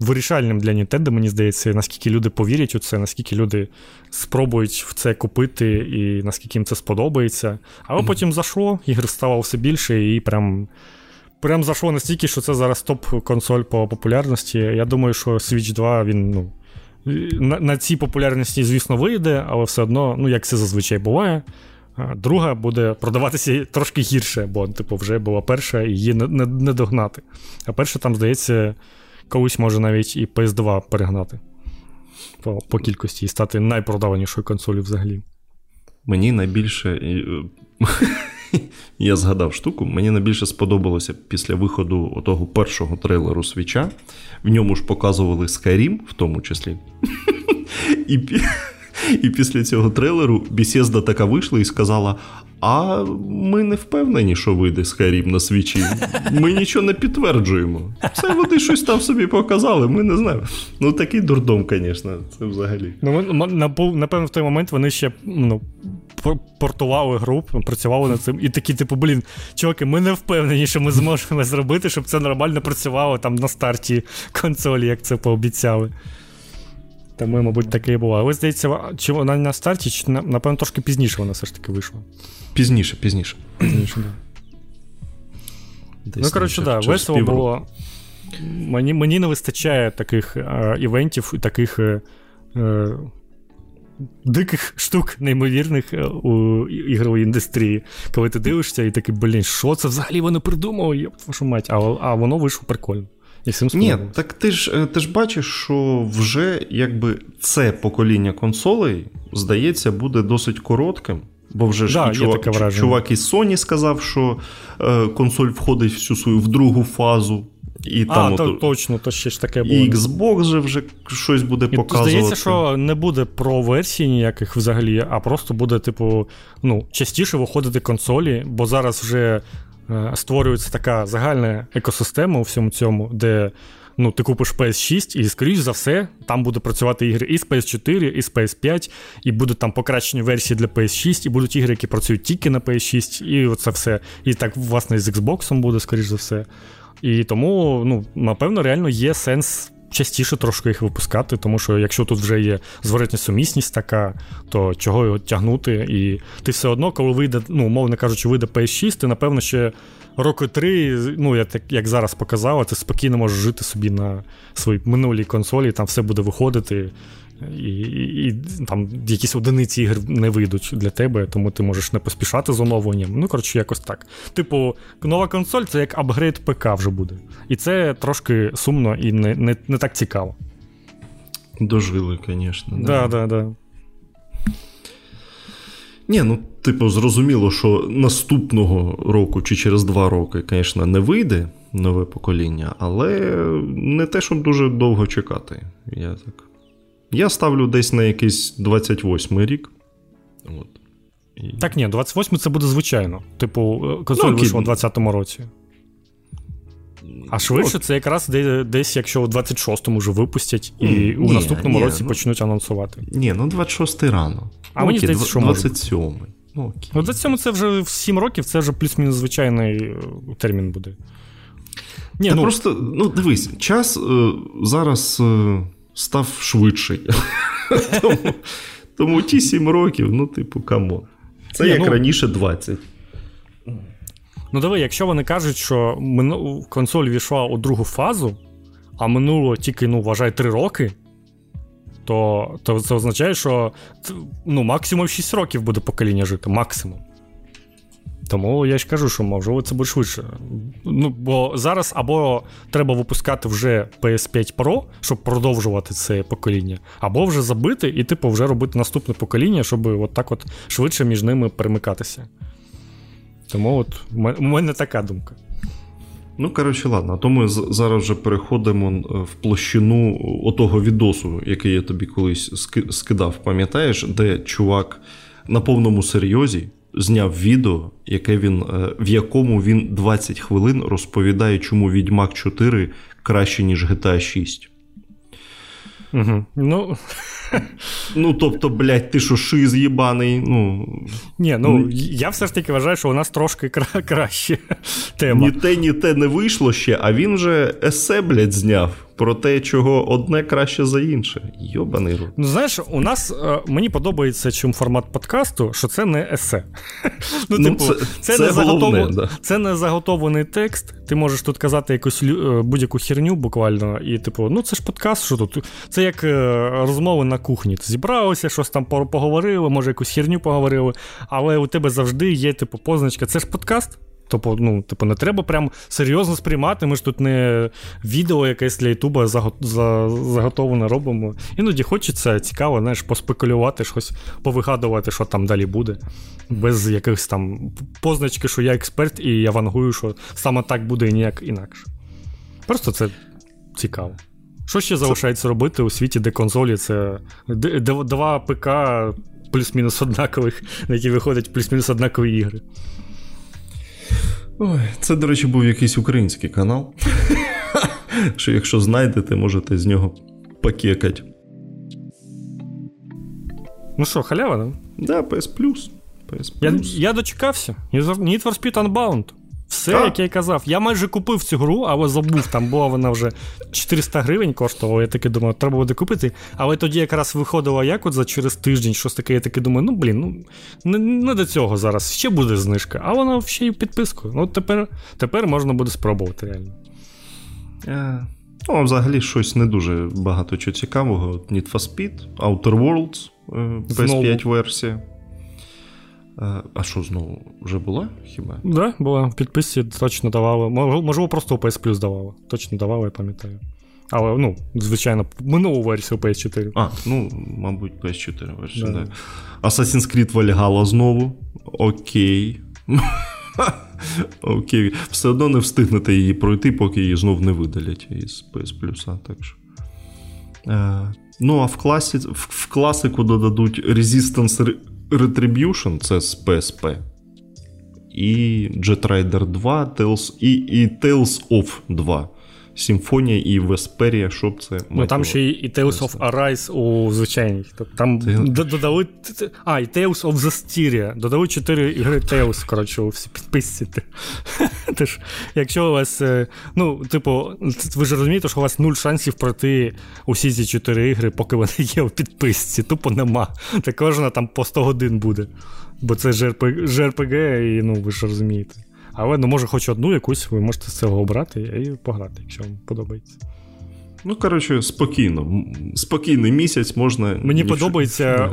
вирішальним для Nintendo, мені здається, наскільки люди повірять у це, наскільки люди спробують в це купити, і наскільки їм це сподобається. Але mm-hmm. потім зайшло, ігр ставало все більше, і прям прям зайшло настільки, що це зараз топ-консоль по популярності. Я думаю, що Switch 2 він ну, на, на цій популярності, звісно, вийде, але все одно, ну як це зазвичай буває. Друга буде продаватися трошки гірше, бо типу, вже була перша і її не, не, не догнати. А перша, там, здається, колись може навіть і PS2 перегнати по по кількості і стати найпродаванішою консолью взагалі. Мені найбільше. Я згадав штуку, мені найбільше сподобалося після виходу того першого трейлеру свіча. В ньому ж показували Skyrim, в тому числі. І і після цього трейлеру Бісєзда така вийшла і сказала: а ми не впевнені, що вийде Skyrim на свічі. Ми нічого не підтверджуємо. Це вони щось там собі показали, ми не знаємо. Ну такий дурдом, звісно, це взагалі. Ну, Напевно, в той момент вони ще ну, портували гру, працювали над цим. І такі, типу, блін, чуваки, ми не впевнені, що ми зможемо зробити, щоб це нормально працювало там на старті консолі, як це пообіцяли. Тому, мабуть, таке і було. Але здається, чи вона на старті, чи напевно трошки пізніше вона все ж таки вийшла. Пізніше, пізніше. Пізніше. Да. Ну, коротше, так, да, весело було. Мені мені не вистачає таких е, івентів і таких е, е, диких штук, неймовірних е, у ігровій індустрії. Коли ти дивишся і такий, блін, що це взагалі вони придумали? Йоп, вашу мать, а, а воно вийшло прикольно. І всім Ні, так ти ж е, ти ж бачиш, що вже якби це покоління консолей, здається, буде досить коротким. Бо вже ж да, і чувак, чувак із Sony сказав, що е, консоль входить всю свою в другу фазу. І а, там, то, от, точно, то ще ж таке було. І Xbox же вже щось буде і показувати. Здається, що не буде про версії ніяких взагалі, а просто буде, типу, ну, частіше виходити консолі, бо зараз вже створюється така загальна екосистема у всьому цьому, де ну, ти купиш PS6, і, скоріш за все, там буде працювати ігри і з PS4, і з PS5, і будуть там покращені версії для PS6, і будуть ігри, які працюють тільки на PS6, і оце все. І так, власне, з Xbox буде, скоріш за все. І тому, ну, напевно, реально є сенс частіше трошки їх випускати, тому що якщо тут вже є зворотня сумісність така, то чого його тягнути? І ти все одно, коли вийде, ну, мовно кажучи, вийде PS6, ти, напевно, ще роки три, ну, як, як зараз показав, ти спокійно можеш жити собі на своїй минулій консолі, там все буде виходити і, і, і там якісь одиниці ігр не вийдуть для тебе, тому ти можеш не поспішати з оновленням. Ну, коротше, якось так. Типу, нова консоль це як апгрейд ПК вже буде. І це трошки сумно і не не, не так цікаво. Дожили, звісно. Да, да, да. Ні, ну, типу, зрозуміло, що наступного року чи через два роки, звісно, не вийде нове покоління, але не те, щоб дуже довго чекати. Я так я ставлю десь на якийсь 28 й рік. От. І... Так, ні, 28 це буде звичайно. Типу, е, консоль ну, вийшла у 20-му році. А швидше, це якраз десь, якщо у 26-му вже випустять, і ні, у наступному ні, році ну, почнуть анонсувати. Ні, ну 26-й рано. А ну, мені окей, здається, що 27-й. Ну, окей. Ну, 27 це вже в 7 років, це вже плюс-мінус звичайний е, термін буде. Ні, Та ну... Просто, ну, дивись, час е, зараз. Е, став швидший. Тому тому ті 7 років, ну, типу, come on. Це Ні, як ну, раніше 20. Ну, диви, якщо вони кажуть, що консоль ввійшла у другу фазу, а минуло тільки, ну, вважай, 3 роки, то то це означає, що ну, максимум 6 років буде покоління жити. Максимум. Тому я ж кажу, що можливо це буде швидше. Ну, Бо зараз або треба випускати вже PS5 Pro, щоб продовжувати це покоління, або вже забити і, типу, вже робити наступне покоління, щоб от так от швидше між ними перемикатися. Тому от у мене така думка. Ну, коротше, ладно, а то ми зараз вже переходимо е, в площину отого відосу, який я тобі колись скидав, пам'ятаєш, де чувак на повному серйозі зняв відео, яке він, е, в якому він 20 хвилин розповідає, чому Відьмак 4 краще, ніж GTA 6. Угу. Ну, Ну, тобто, блядь, ти що шиз їбаний. Ну, Ні, ну я все ж таки вважаю, що у нас трошки кра- краще тема. Ні те, ні те не вийшло ще, а він вже есе, блядь, зняв. Про те, чого одне краще за інше. Йобаний рот. Ну, знаєш, у нас е, мені подобається чим формат подкасту, що це не есе. Ну, ну, типу, це, це, це, не головне, заготов... да. це не заготований текст. Ти можеш тут казати якусь е, будь-яку херню буквально, і, типу, ну це ж подкаст, що тут? Це як е, розмови на кухні. Ти зібралися, щось там поговорили, може якусь херню поговорили, але у тебе завжди є, типу, позначка. Це ж подкаст. Тобто, ну, типу, не треба прям серйозно сприймати. Ми ж тут не відео якесь для Ютуба заготовлене робимо. Іноді хочеться цікаво, знаєш, поспекулювати, щось повигадувати, що там далі буде. Без якихось там позначки, що я експерт, і я вангую, що саме так буде і ніяк інакше. Просто це цікаво. Що ще залишається робити у світі, де конзолі це два ПК плюс-мінус однакових, на які виходять плюс-мінус однакові ігри. Ой, Це, до речі, був якийсь український канал. Що якщо знайдете, можете з нього покекати. Ну що, халява, да? Да, PS Plus. PS Я я дочекався. Need for Speed Unbound. Все, а? як я й казав. Я майже купив цю гру, але забув, там була вона вже 400 гривень коштувала. Я таки думав, треба буде купити. Але тоді якраз виходила як от за через тиждень щось таке. Я таки думаю, ну блін, ну не, не до цього зараз. Ще буде знижка, а вона ще й підпискою. Ну тепер тепер можна буде спробувати реально. Yeah. Ну, а взагалі щось не дуже багато чого цікавого. Need for Speed, Outer Worlds, PS5 версія. А що знову вже була хіба? Так, да, була. В підписці точно давали. Можливо, просто у PS Plus давали. Точно давали, я пам'ятаю. Але, ну, звичайно, минулу версію PS4. А, ну, мабуть, PS4 версію, да. да. Assassin's Creed Valhalla знову. Окей. Окей. Все одно не встигнете її пройти, поки її знов не видалять із PS Plus. Так що. Е, ну, а в класі, в, в класику додадуть Resistance Retribution це з PSP. І Jet Rider 2, Tales, і, і Tales of 2. Симфонія і Весперія, щоб це. Ну там ще і Tales of Arise у звичайній. Там додали. А, і Tales of Zastyria. Додали 4 ігри Tales, коротше, у всі підписці. Тож, якщо у вас. Е, ну, типу, ви ж розумієте, що у вас нуль шансів пройти усі ці 4 ігри, поки вони є у підписці. Тупо нема. Та кожна там по 100 годин буде. Бо це JRPG, і ну ви ж розумієте. Але ну, може, хоч одну якусь ви можете з цього обрати і пограти, якщо вам подобається. Ну, коротше, спокійно. Спокійний місяць можна. Мені подобається,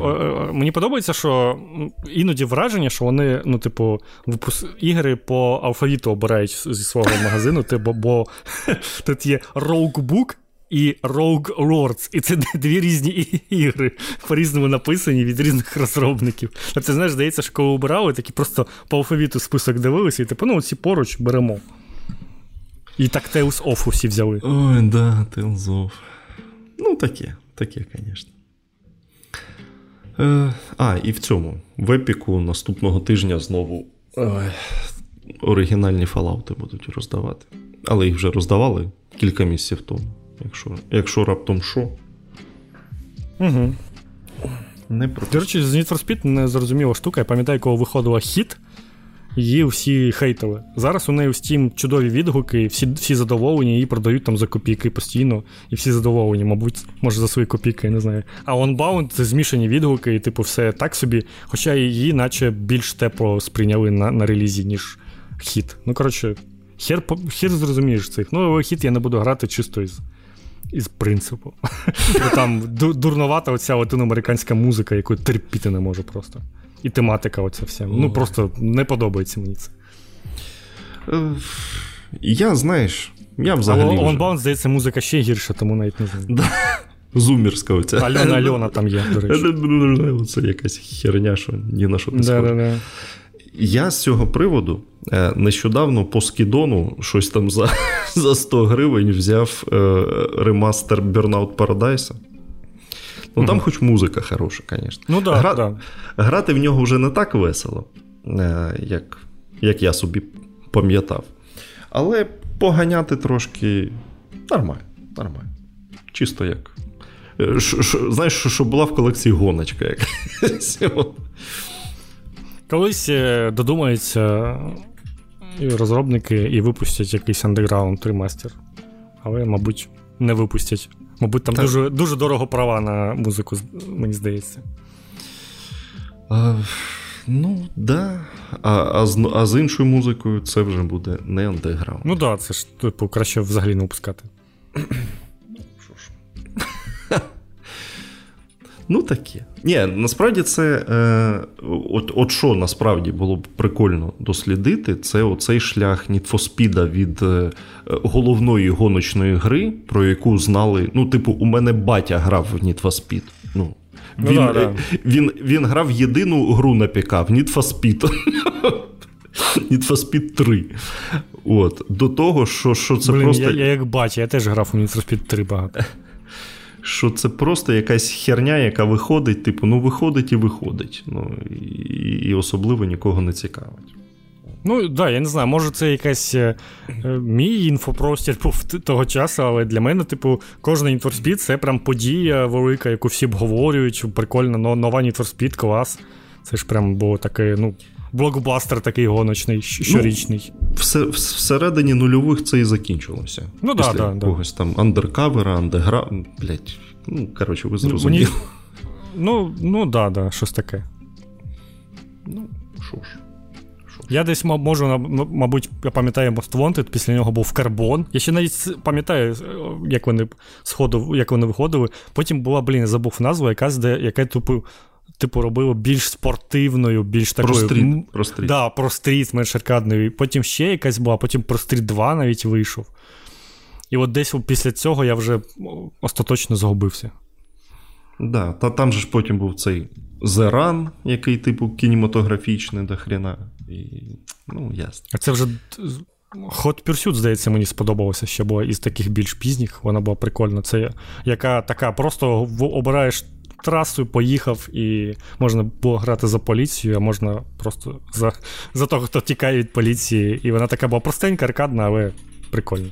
мені подобається, що іноді враження, що вони, ну, типу, випус... ігри по алфавіту обирають зі свого магазину, типу, бо тут є Roguebook, і Rogue Lords. І це дві різні ігри, по-різному написані від різних розробників. А це знаєш, здається, що коли обирали, такі просто по алфавіту список дивилися, і типу, ну, оці поруч беремо. І так Tales of усі взяли. Ой, да, Tales of. Ну, таке, таке, звісно. Е, А, і в цьому. В епіку наступного тижня знову ой, оригінальні фалаути будуть роздавати. Але їх вже роздавали кілька місяців тому якщо якщо раптом що. Угу. Не До речі, з Need for Speed не зрозуміла штука. Я пам'ятаю, коли виходила хіт, її всі хейтили. Зараз у неї в Steam чудові відгуки, всі всі задоволені, її продають там за копійки постійно, і всі задоволені, мабуть, може за свої копійки, я не знаю. А Onbound це змішані відгуки, і типу, все так собі. Хоча її, наче більш тепло сприйняли на на релізі, ніж хіт. Ну, коротше, хер хер зрозумієш цих. Ну, але хіт я не буду грати чисто із із принципу. Там дурновата оця латиноамериканська музика, яку терпіти не можу просто. І тематика оця вся. Ну просто не подобається мені це. Е, я, знаєш, я взагалі. А Onbound, здається, музика ще гірша, тому навіть не знаю. Зумірська оця. Альона Альона там є, до речі. Це якась херня, що ні на що не схоже. Я з цього приводу нещодавно по скідону щось там за за 100 гривень взяв е, ремастер Burnout Paradise. Ну, там хоч музика хороша, звісно. Ну, да, Гра... да. Грати в нього вже не так весело, е, як як я собі пам'ятав. Але поганяти трошки нормально. нормально. Чисто як. Ш, ш, знаєш, що була в колекції гоночка. якась. Колись додумається і розробники і випустять якийсь андеграунд ремастер. Але, мабуть, не випустять. Мабуть, там дуже дуже дорого права на музику, мені здається. А, Ну, да. А а, з, а з іншою музикою це вже буде не андеграунд. Ну так, да, це ж типу краще взагалі не випускати. Ну, таке. Ні, насправді це. е, От от що насправді було б прикольно дослідити, це оцей шлях Speed від е, головної гоночної гри, про яку знали. Ну, типу, у мене батя грав в Speed. Ну, Ну, він, да, да. він, він грав єдину гру на ПК в for Need for Speed 3. От. До того, що, що це Блин, просто. Я, я як батя, я теж грав у Need for Speed 3 багато. Що це просто якась херня, яка виходить, типу, ну виходить і виходить. Ну, І, і особливо нікого не цікавить. Ну, так, да, я не знаю, може, це якась е, е, мій інфопростір був того часу, але для мене, типу, кожна Need for Speed це прям подія велика, яку всі обговорюють. Прикольно, но, нова Need for Speed, клас. Це ж прям було таке, ну, блокбастер такий гоночний, щорічний. Все, всередині нульових це і закінчилося. Ну, да, Після да, да. там андеркавера, андегра. Блять. Ну, коротше, ви Ну, зрозуміли. мені- Ну, ну да, да, щось таке. Ну, що ж. Я десь можу, мабуть, я пам'ятаю Most Wanted, після нього був карбон. Я ще навіть пам'ятаю, е, як вони сходу, як вони виходили. Потім була, блін, я забув назву, якась, де, яка типу, типу робила більш спортивною, більш такою. ProStreet. м, Pro. Да, ProStreet, менш аркадною. Потім ще якась була, потім ProStreet 2 навіть вийшов. І от десь після цього я вже остаточно загубився. Да, та там же ж потім був цей The Run, який, типу, кінематографічний до хрена. І, ну, ясно. А це вже Hot Pursuit, здається, мені сподобалося, ще була із таких більш пізніх. Вона була прикольна. Це яка така, просто обираєш трасу, поїхав, і можна було грати за поліцію, а можна просто за, за того, хто тікає від поліції. І вона така була простенька, аркадна, але прикольна.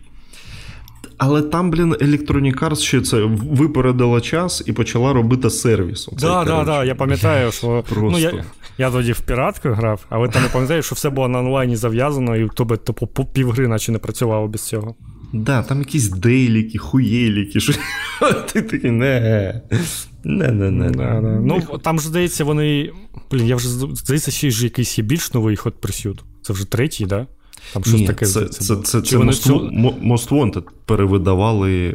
Але там, блін, Electronic Arts ще це випередила час і почала робити сервіс. Так, так, коротше. так, я пам'ятаю, що Просто. ну, я, я тоді в піратку грав, але там я пам'ятаю, що все було на онлайні зав'язано, і тобі типу, по півгри наче не працювало без цього. Да, там якісь дейліки, хуєліки, що ти такий не. Не, не, не. Да, да. Ну, там ж здається, вони. Блін, я вже здається, ще ж якийсь є більш новий Hot Pursuit. Це вже третій, да? Там щось Ні, таке це, це, це, це Most, цю- Most Wanted перевидавали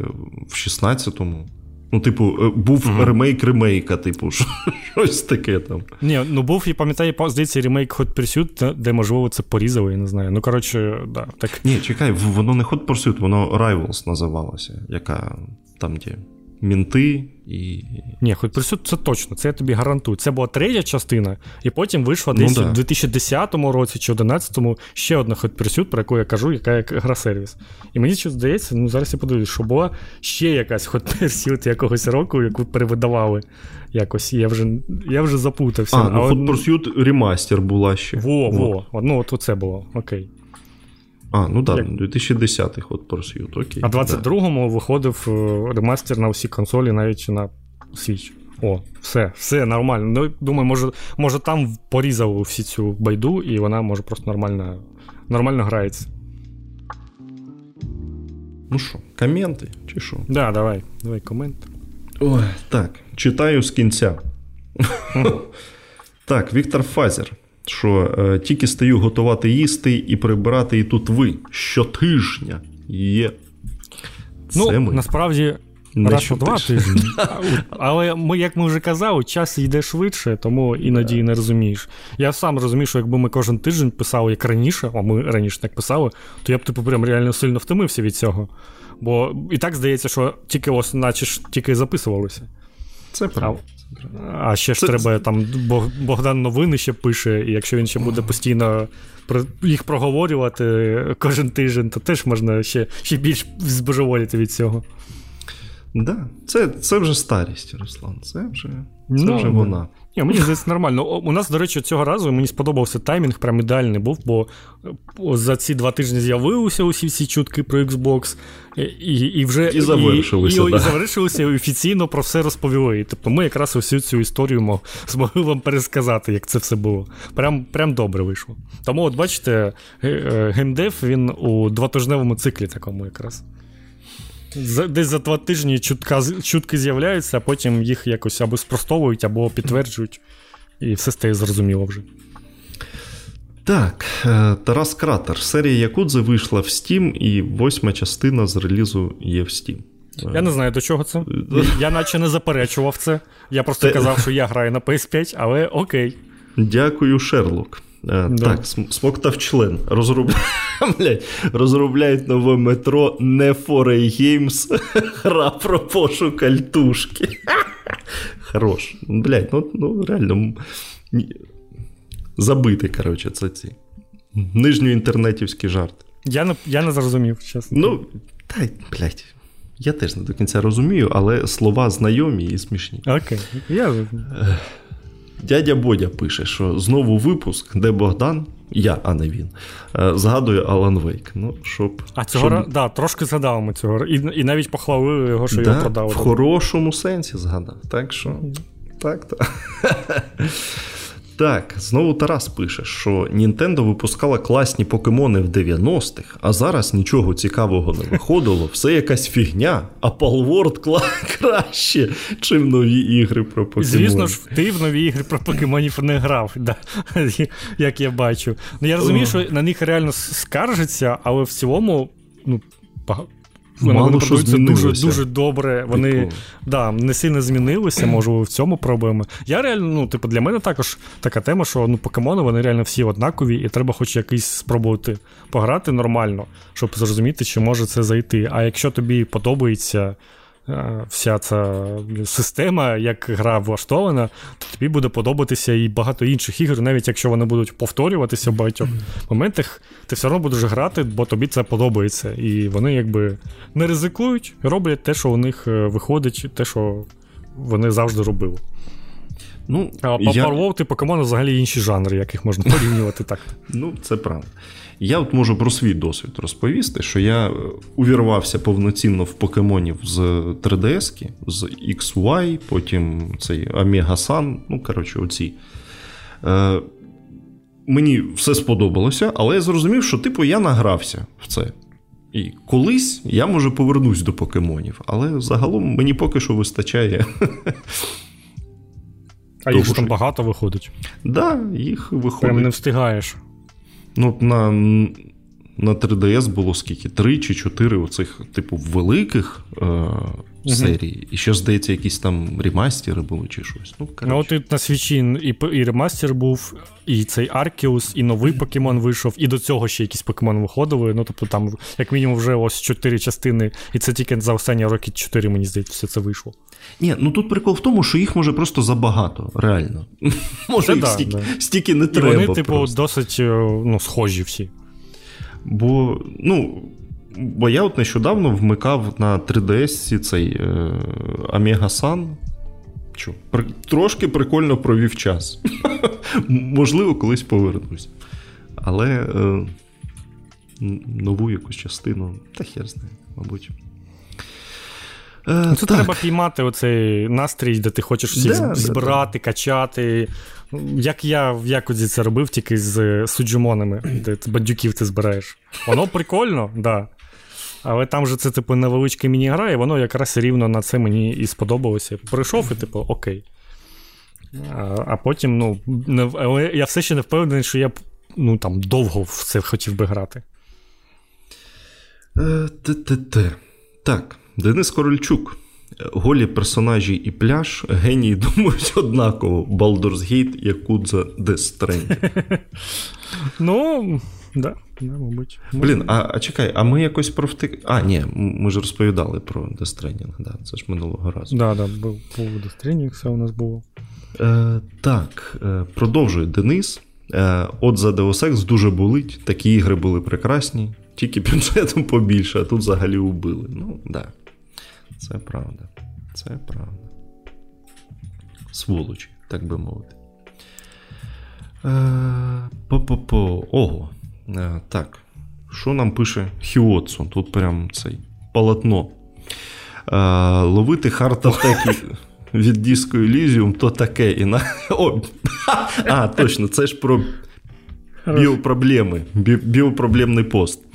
в 16-му. Ну, типу, е, був Мгм. ремейк ремейка, типу, щось таке там. Ні, ну був, я пам'ятаю, здається, ремейк Hot Pursuit, де, можливо, це порізали, я не знаю. Ну, коротше, да, так. Ні, чекай, воно не Hot Pursuit, воно Rivals називалося, яка там, де мінти і. Ні, Hot Pursuit це точно, це я тобі гарантую. Це була третя частина, і потім вийшла Ну, десь да. у 2010 році чи 2011 ще одна Hot Pursuit, про яку я кажу, яка як гра-сервіс. І мені щось здається, ну зараз я подивлюсь, що була ще якась Hot Pursuit якогось року, яку перевидавали якось. Я вже, я вже запутався. А, ну Але- Hot Pursuit ремастер була ще. Во, От. во, ну от оце було, окей. А, ну так, Як? 2010 Hot Pursuit, окей. А 22-му виходив е, ремастер на всі консолі, навіть на Switch. О, все, все нормально. Ну, думаю, може, може там порізали всі цю байду, і вона може просто нормально, нормально грається. Ну що, коменти чи що? Да, давай, давай комент. Ой, так, читаю з кінця. так, Віктор Фазер. Що е, тільки стаю готувати їсти і прибирати, і тут ви щотижня є. Ну, ми. насправді, Не раз у два тижні. Але ми, як ми вже казали, час йде швидше, тому іноді не розумієш. Я сам розумію, що якби ми кожен тиждень писали як раніше, а ми раніше так писали, то я б типу прям реально сильно втомився від цього. Бо і так здається, що тільки ось, наче ж тільки записувалися. Це правда. А ще ж Це- треба там Богдан новини ще пише, і якщо він ще буде постійно їх проговорювати кожен тиждень, то теж можна ще, ще більш збожеволіти від цього. Да, це, це вже старість, Руслан. Це вже, це Ну, вже вона. Ні, мені здається, нормально. У нас, до речі, цього разу мені сподобався таймінг, прям ідеальний був, бо е, за ці два тижні з'явилися усі всі чутки про Xbox, і, і, і вже І завершилися, і, і, да. і завершилися і офіційно про все розповіли. Тобто ми якраз усю цю історію мог, змогли вам пересказати, як це все було. Прям, прям добре вийшло. Тому, от бачите, е, геймдев він у двотижневому циклі такому якраз. Десь за два тижні чутка, чутки з'являються, а потім їх якось або спростовують, або підтверджують, і все стає зрозуміло вже. Так, е, Тарас Кратер. Серія Якудзи вийшла в Steam, і восьма частина з релізу є в Steam. Я не знаю, до чого це. Я наче не заперечував це. Я просто казав, що я граю на PS5, але окей. Дякую, Шерлок. Е, да. Так, смоктав член. Розробля... Розробляють нове метро не Foray Games. Гра про пошук альтушки. Хорош. Блять, ну, ну реально. Забитий, коротше, це ці. Нижньоінтернетівський жарт. Я не я не зрозумів, чесно. Ну, та, блядь, я теж не до кінця розумію, але слова знайомі і смішні. Окей. Я... Дядя Бодя пише, що знову випуск, де Богдан, я, а не він, е, згадує Алан Вейк. Ну, щоб, А цього щоб... да, трошки згадав ми цього. І і навіть похвалили його, що да, його продав. В хорошому сенсі згадав. Так що. Так, так. Знову Тарас пише, що Нінтендо випускала класні покемони в 90-х, а зараз нічого цікавого не виходило, все якась фігня, а Palworld кла- краще, чим нові ігри про покемонів. Звісно ж, ти в нові ігри про покемонів не грав, да, як я бачу. Ну я розумію, що на них реально скаржиться, але в цілому ну, вони, що продаються дуже дуже добре. Вони типу. да, не сильно змінилися, може в цьому проблеми. Я реально, ну, типу, для мене також така тема, що ну, покемони вони реально всі однакові, і треба хоч якийсь спробувати пограти нормально, щоб зрозуміти, чи може це зайти. А якщо тобі подобається вся ця система, як гра влаштована, то тобі буде подобатися і багато інших ігор, навіть якщо вони будуть повторюватися в багатьох моментах, ти все одно будеш грати, бо тобі це подобається. І вони якби не ризикують, роблять те, що у них е, виходить, те, що вони завжди робили. Ну, А я... Power покемони взагалі інші жанри, яких можна порівнювати так. Ну, це правда. Я от можу про свій досвід розповісти, що я е, увірвався повноцінно в покемонів з 3DS, з XY, потім цей Sun, ну, коротше, оці. Е, Мені все сподобалося, але я зрозумів, що, типу, я награвся в це. І колись я може повернусь до покемонів, але загалом мені поки що вистачає. А їх ж там багато виходить. Так, да, їх виходить. Прям не встигаєш. Ну, на на 3DS було скільки? Три чи чотири оцих, типу, великих е, угу. серій. І ще, здається, якісь там ремастери були чи щось. Ну, ну от і на свічі і і ремастер був, і цей Аркеус, і новий покемон вийшов, і до цього ще якісь покемон виходили. Ну, тобто, там, як мінімум, вже ось чотири частини, і це тільки за останні роки чотири, мені здається, все це вийшло. Ні, ну тут прикол в тому, що їх може просто забагато, реально. Може, їх стільки не треба. І Вони, типу, досить е, ну, схожі всі. Бо, ну. Бо я от нещодавно вмикав на 3DS цей Омега Sun. Чу, при, трошки прикольно провів час. Можливо, колись повернусь. Але е, нову якусь частину, та хер знає, мабуть. Е, ну, Це так. треба піймати оцей настрій, де ти хочеш всіх да, збирати, да, качати. Як я в Якудзі це робив тільки з суджумонами, де бандюків ти збираєш. Воно прикольно, да. Але там же це, типу, невеличка міні-гра, і воно якраз рівно на це мені і сподобалося. Прийшов і, типу, окей. А а потім, ну, не, але я все ще не впевнений, що я ну, там довго в це хотів би грати. Е, Те-те-те. Так. Денис Корольчук. Голі персонажі і пляж, генії думають однаково: Baldur's Gate, Якудза, Death Stranding. Ну, да, да, мабуть. Блін, а а чекай, а ми якось про втик. А, ні, ми ж розповідали про Death Stranding, да, це ж минулого разу. Да, да, був був Death Stranding, все у нас було. Е, Так, е, продовжує Денис. Е, От за Deus Ex дуже болить. Такі ігри були прекрасні, тільки бюджетом побільше, а тут взагалі убили. Ну, так. Да. Це правда. Це правда. Сволочі, так би мовити. Е, По-по-по. Ого. Е, так. Що нам пише Хіотсон? Тут прям цей полотно. Е, ловити хард-атаки від Disco Elysium то таке. І на... О, А, точно, це ж про біопроблеми, біопроблемний пост.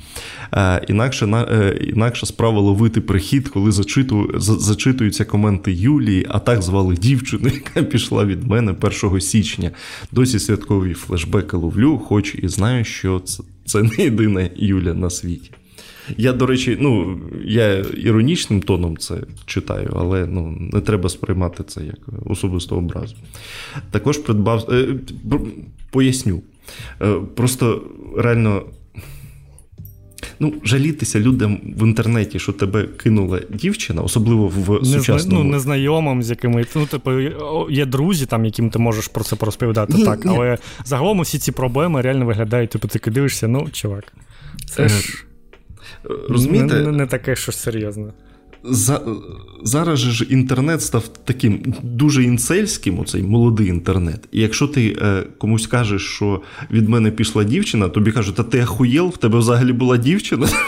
Е, інакше е, інакше справа ловити прихід, коли зачиту, зачитуються коменти Юлії, а так звали дівчину, яка пішла від мене 1 січня. Досі святкові флешбеки ловлю, хоч і знаю, що це, це не єдина Юля на світі. Я, до речі, ну, я іронічним тоном це читаю, але ну, не треба сприймати це як особисту образу. Також придбав. Е, поясню. Просто реально ну, жалітися людям в інтернеті, що тебе кинула дівчина, особливо в не сучасному... Ну, незнайомим, з якими ну, типу, є друзі, там, яким ти можеш про це порозповідати, ні, так. Ні. Але загалом усі ці проблеми реально виглядають, типу, ти дивишся, ну, чувак, це ж Розумієте? Не, не, не таке щось серйозне за, Зараз же ж інтернет став таким дуже інцельським, оцей молодий інтернет. І якщо ти е, комусь кажеш, що від мене пішла дівчина, тобі кажуть, та ти ахуєл, в тебе взагалі була дівчина.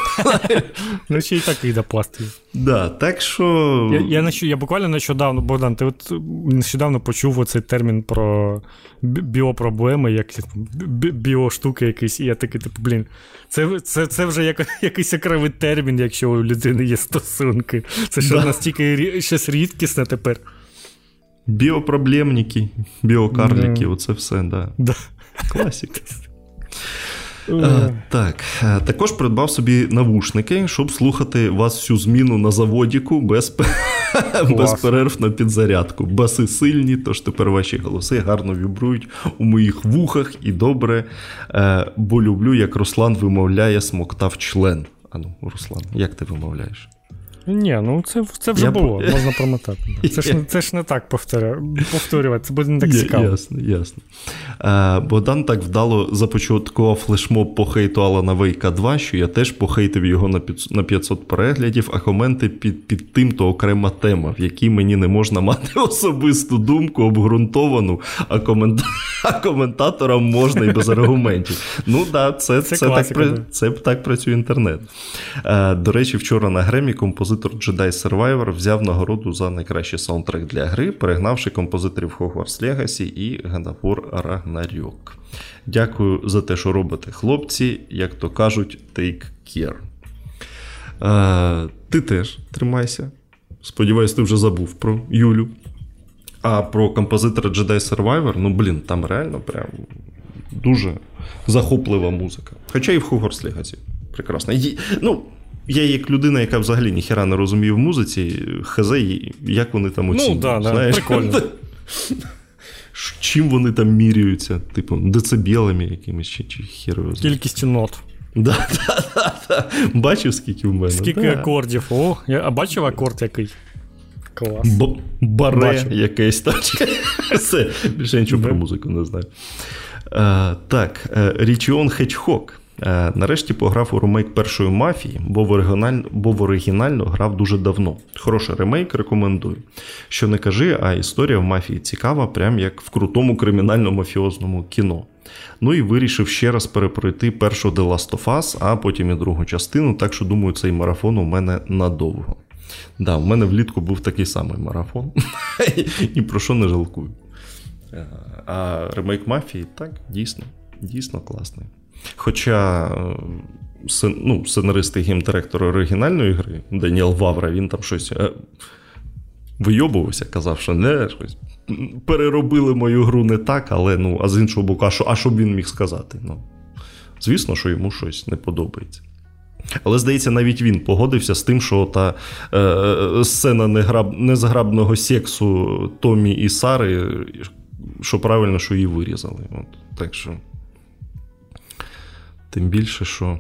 Ну, ще й такий допастив. Да, так що... Я я, я буквально нещодавно, Богдан, ти от нещодавно почув оцей термін про біопроблеми, як біоштуки якісь, і я такий, типу, блін, це це, це вже як, якийсь окремий термін, якщо у людини є стосунки. Це що да. настільки щось рідкісне тепер. Біопроблемники, біокарлики, оце все, да. да. Класика. Е, так, е, також придбав собі навушники, щоб слухати вас всю зміну на заводіку без без перерв на підзарядку. Баси сильні, тож тепер ваші голоси гарно вібрують у моїх вухах і добре, е, бо люблю, як Руслан вимовляє смоктав член. Ану, Руслан, як ти вимовляєш? Ні, ну це це вже я було, б... можна промотати. Це ж це ж не так повторювати, це буде не так цікаво. Ясно, ясно. Е, Богдан так вдало започаткував флешмоб по хейту Алана Вейка 2, що я теж похейтив його на 500 переглядів, а коменти під під тим то окрема тема, в якій мені не можна мати особисту думку, обґрунтовану, а комент... а коментаторам можна і без аргументів. Ну так, це це, це, класика, так, це так працює інтернет. Е, До речі, вчора на Гремі композитор композитор Jedi Survivor взяв нагороду за найкращий саундтрек для гри, перегнавши композиторів Hogwarts Legacy і War Ragnarok. Дякую за те, що робите, хлопці, як то кажуть, take care. Е, Ти теж тримайся. Сподіваюсь, ти вже забув про Юлю. А про композитора Jedi Survivor, ну блін, там реально прям дуже захоплива музика. Хоча і в Hogwarts Legacy. Прекрасно. Ну, я як людина, яка взагалі ніхера не розуміє в музиці, хз, як вони там оцінюють. Ну, да, да, прикольно. Чим вони там міряються? Типу, децибелами якимись чи, чи херою. Кількістю нот. Да, да, да, да. Бачив, скільки в мене. Скільки да. акордів. О, я, А бачив акорд який? Клас. Б- баре Бачу. якесь так. Все, більше нічого про музику не знаю. А, Так, Річіон Хетчхок. Е, нарешті пограв у ремейк першої мафії, бо в оригіналь... бо в оригінально грав дуже давно. Хороший ремейк, рекомендую. Що не кажи, а історія в мафії цікава, прям як в крутому кримінально-мафіозному кіно. Ну і вирішив ще раз перепройти першу The Last of Us, а потім і другу частину, так що думаю, цей марафон у мене надовго. Да, у мене влітку був такий самий марафон. Ні про що не жалкую. Е, а ремейк мафії, так, дійсно, дійсно класний. Хоча е, ну, сценарист і геймдиректор оригінальної гри Даніел Вавра, він там щось е, вийобувався, казав, що не щось. Переробили мою гру не так, але ну, а з іншого боку, а що а що б він міг сказати? Ну, Звісно, що йому щось не подобається. Але, здається, навіть він погодився з тим, що та е, сцена неграб, незграбного сексу Томі і Сари, що правильно, що її вирізали. От, Так що. Тим більше, що,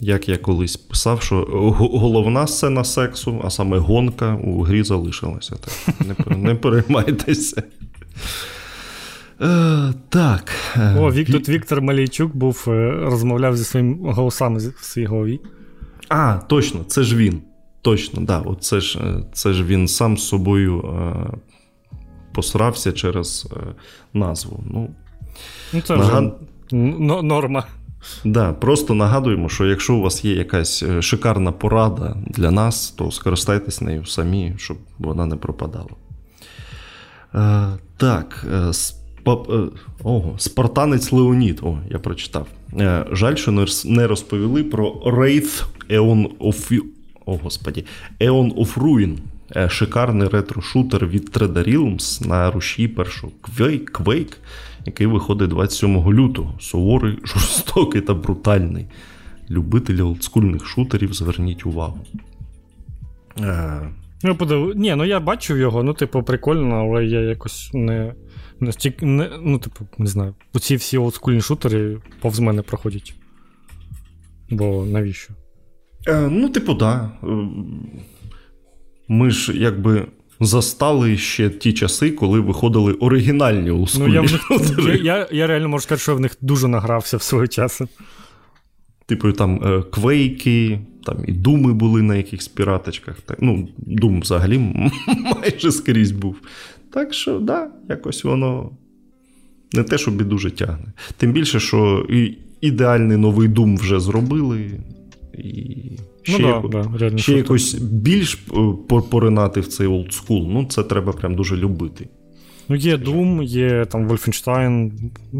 як я колись писав, що головна сцена сексу, а саме гонка у грі залишилася. Так, Не не переймайтеся. Е, так. Е, О, Вік, тут Віктор Малійчук був, е, розмовляв зі своїм голосами в своїй голові. А, точно, це ж він. Точно, да, от це ж це ж він сам з собою е, посрався через е, назву. Ну, ну Це нагад... вже норма. Да, Просто нагадуємо, що якщо у вас є якась е, шикарна порада для нас, то скористайтесь нею самі, щоб вона не пропадала. Е, Так, е, спа, е, ого, Спартанець Леонід. О, я прочитав. Жаль, що не розповіли про Wraith Aeon of О, господі, Aeon of Ruin. Шикарний ретро-шутер від Trader Realms на руші першого Quake, який виходить 27 лютого. Суворий, жорстокий та брутальний. Любителі олдскульних шутерів, зверніть увагу. Е... Ну, подив... Ні, ну я бачив його, ну, типу, прикольно, але я якось не. Настільки, не, ну, типу, не знаю. Оці всі олдскульні шутери повз мене проходять. Бо навіщо? Е, Ну, типу, да. Е, ми ж якби. Застали ще ті часи, коли виходили оригінальні олдскульні ну, я, я, я, я реально можу сказати, що я в них дуже награвся в свого часу. Типу, там е, квейки, там і думи були на якихось піраточках. Так, Ну, Дум взагалі майже скрізь був. Так що, да, якось воно не те, щоб і дуже тягне. Тим більше, що і ідеальний новий дум вже зробили. І ще, ну, яко... да, да, ще якось більш е, поринати в цей олдскул, ну це треба прям дуже любити. Ну, є Doom, є там Wolfenstein,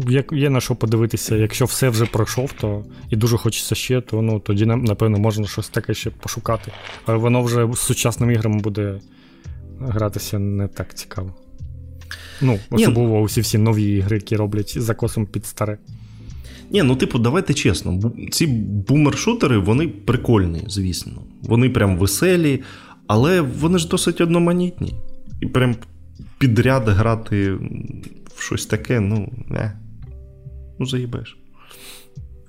є, є на що подивитися. Якщо все вже пройшов, то і дуже хочеться ще, то ну, тоді, напевно, можна щось таке ще пошукати. Але воно вже з сучасними іграми буде гратися не так цікаво. Ну, особливо усі всі нові ігри, які роблять закосом під старе. Ні, ну типу, давайте чесно, ці бумершутери, вони прикольні, звісно. Вони прям веселі, але вони ж досить одноманітні. І прям підряд грати в щось таке, ну, не. Ну, заїбеш.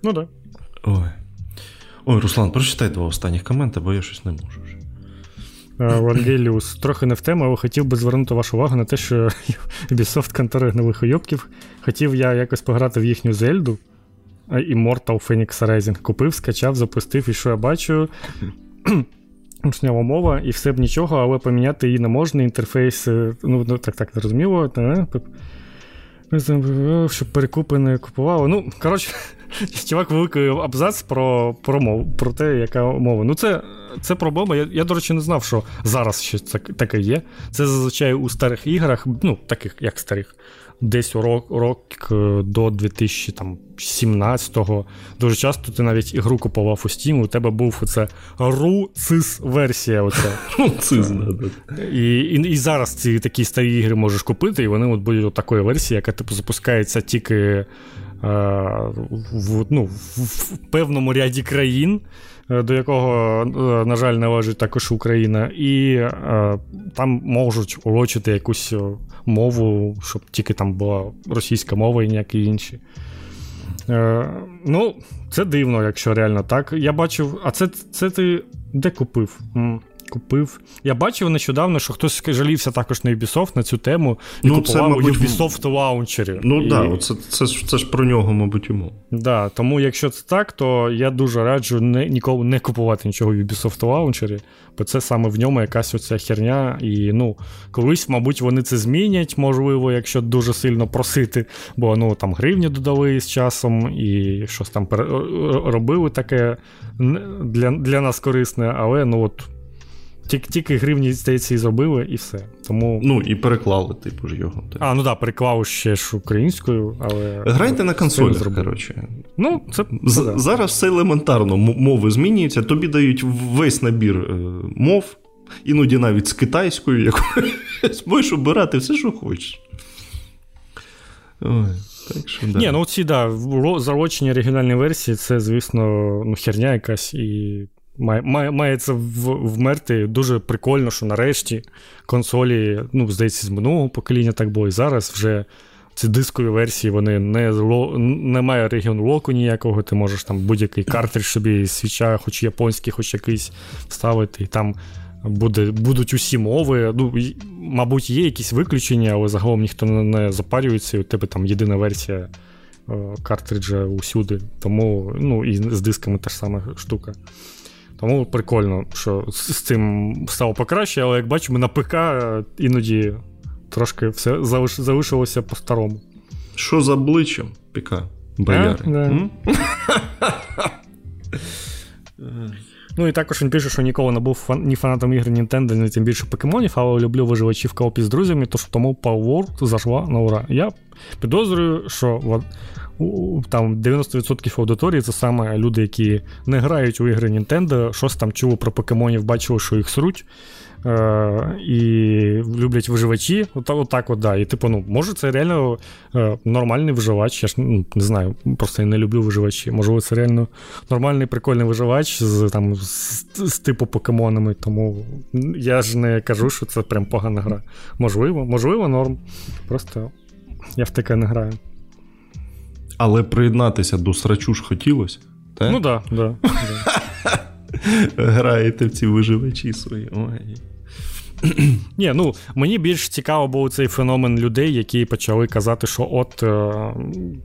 Ну так. Да. Ой. Ой, Руслан, прочитай два останніх коменти, бо я щось не можу вже. Вангеліус, трохи не в тему, але хотів би звернути вашу увагу на те, що Ubisoft контори нових уйобків. Хотів я якось пограти в їхню Зельду. Immortal Phoenix Rising. Купив, скачав, запустив, і що я бачу. Учнява мова, і все б нічого, але поміняти її не можна. Інтерфейс, е, ну, ну так так зрозуміло. Щоб перекупи не купували. Ну, коротше, чувак, великий абзац про про мову, про те, яка мова. Ну, це це проблема. Я, я, до речі, не знав, що зараз щось таке є. Це зазвичай у старих іграх, ну, таких як старих, десь рок рок е, до 2017-го. Дуже часто ти навіть ігру купував у Steam, у тебе був оце RU-CIS-версія. І, і і, зараз ці такі старі ігри можеш купити, і вони от будуть такої версії, яка типу запускається тільки. Е, в ну, в певному ряді країн, до якого, е, на жаль, належить також Україна, і там можуть урочити якусь мову, щоб тільки там була російська мова і ніякі інші. Ну, це дивно, якщо реально так. Я бачив, а це це ти де купив? Купив. Я бачив нещодавно, що хтось жалівся також на Ubisoft на цю тему і ну, купував це, мабуть, Ubisoft лаунчері. Ну так, да, це, це, це ж про нього, мабуть, йому. Да, Тому, якщо це так, то я дуже раджу не, ніколи не купувати нічого в Ubisoft лаунчері, бо це саме в ньому якась оця херня. І ну, колись, мабуть, вони це змінять, можливо, якщо дуже сильно просити, бо ну, там гривні додали з часом і щось там робили таке для, для нас корисне, але ну от. Тільки гривні, здається, і зробили, і все. Тому... Ну, і переклали, типу ж його. Так. А, ну так, да, переклав ще ж українською, але. Грайте на консолях, коротше. Ну, це... З- Зараз все елементарно, мови змінюються, тобі дають весь набір е, мов, іноді навіть з китайською, якою можеш обирати все, що хочеш. Ой. Так що, да. Ні, ну ці, да, зарочені оригінальні версії, це, звісно, ну, херня якась, і має, має, вмерти. Дуже прикольно, що нарешті консолі, ну, здається, з минулого покоління так було і зараз вже. Ці дискові версії, вони не немає регіону локу ніякого, ти можеш там будь-який картридж собі свіча, хоч японський, хоч якийсь вставити, і там буде, будуть усі мови. Ну, Мабуть, є якісь виключення, але загалом ніхто не запарюється, і у тебе там єдина версія картриджа усюди. Тому ну, і з дисками та ж сама штука. Тому прикольно, що з цим стало покраще, але як бачимо, на ПК іноді трошки все залишилося по-старому. Що за обличчям ПК? Бояри? А, да. Ну і також він пише, що ніколи не був фан... ні фанатом ігри Nintendo, ні тим більше покемонів, але люблю виживачів коопі з друзями, тож тому Power World зашла на ура. Я підозрюю, що там 90% аудиторії це саме люди, які не грають у ігри Nintendo, щось там чули про покемонів, бачили, що їх сруть. Е, І люблять виживачі. От, отак от, да. І типу, ну, може, це реально е, нормальний виживач. Я ж ну, не знаю, просто я не люблю виживачі. Можливо, це реально нормальний прикольний виживач з там, з, з типу покемонами. Тому я ж не кажу, що це прям погана гра. Можливо, можливо, норм. Просто я в таке не граю. Але приєднатися до срачу ж хотілося. Так? Ну так, да, да, Граєте в ці виживачі свої. Ой. Ні, ну мені більш цікаво був цей феномен людей, які почали казати, що от е,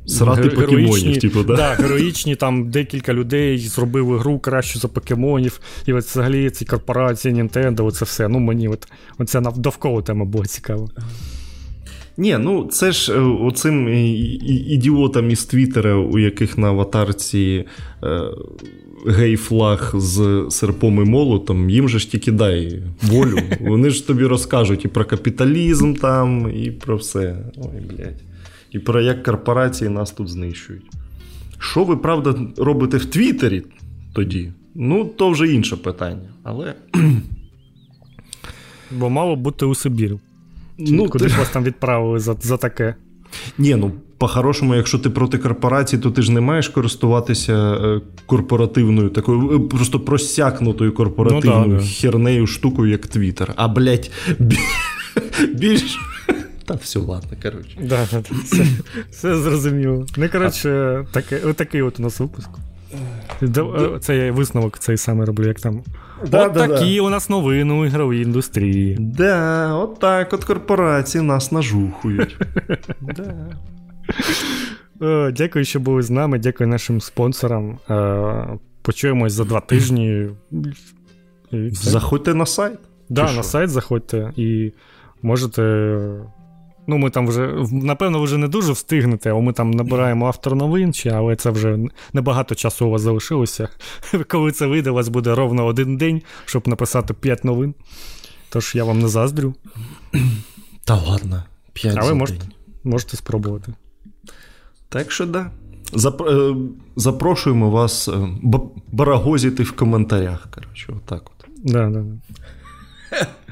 Срати покемонів, типу, да? Да, героїчні там декілька людей зробили гру кращу за покемонів, і от взагалі ці корпорації, Nintendo, оце все. Ну мені от оця довкола тема була цікава. Ні, ну це ж е, оцим ідіотам із Твіттера, у яких на аватарці е, гей-флаг з серпом і молотом, їм же ж тільки дай волю. Вони ж тобі розкажуть і про капіталізм там, і про все. Ой, блядь. І про як корпорації нас тут знищують. Що ви, правда, робите в Твіттері тоді? Ну, то вже інше питання. Але. Бо мало бути у Сибірі. Ну, Куди ти... вас там відправили за за таке? Ні, ну по-хорошому, якщо ти проти корпорації, то ти ж не маєш користуватися е, корпоративною, такою е, просто просякнутою корпоративною ну, да, хернею штукою, як Твіттер. А блять, більш. Та все, ладно, коротше. Да, Все все зрозуміло. Ну, коротше, таке, отакий от у нас випуск. Е, це я висновок цей саме роблю, як там. Да, от да, такі да. у нас новини у ігровій індустрії. Да, от так от корпорації нас нажухують. Да. О, Дякую, що були з нами. Дякую нашим спонсорам. Е, почуємось за два тижні. Заходьте на сайт. Да, на сайт заходьте і можете Ну, ми там вже, напевно, вже не дуже встигнете, а ми там набираємо автор новин, чи, але це вже небагато часу у вас залишилося. Коли це вийде, у вас буде ровно один день, щоб написати 5 новин. Тож я вам не заздрю. Та ладно, 5 А ви можете, можете спробувати. Так що да. Е, запрошуємо вас е, барагозити в коментарях. Коротше, отак от. Да, да, да.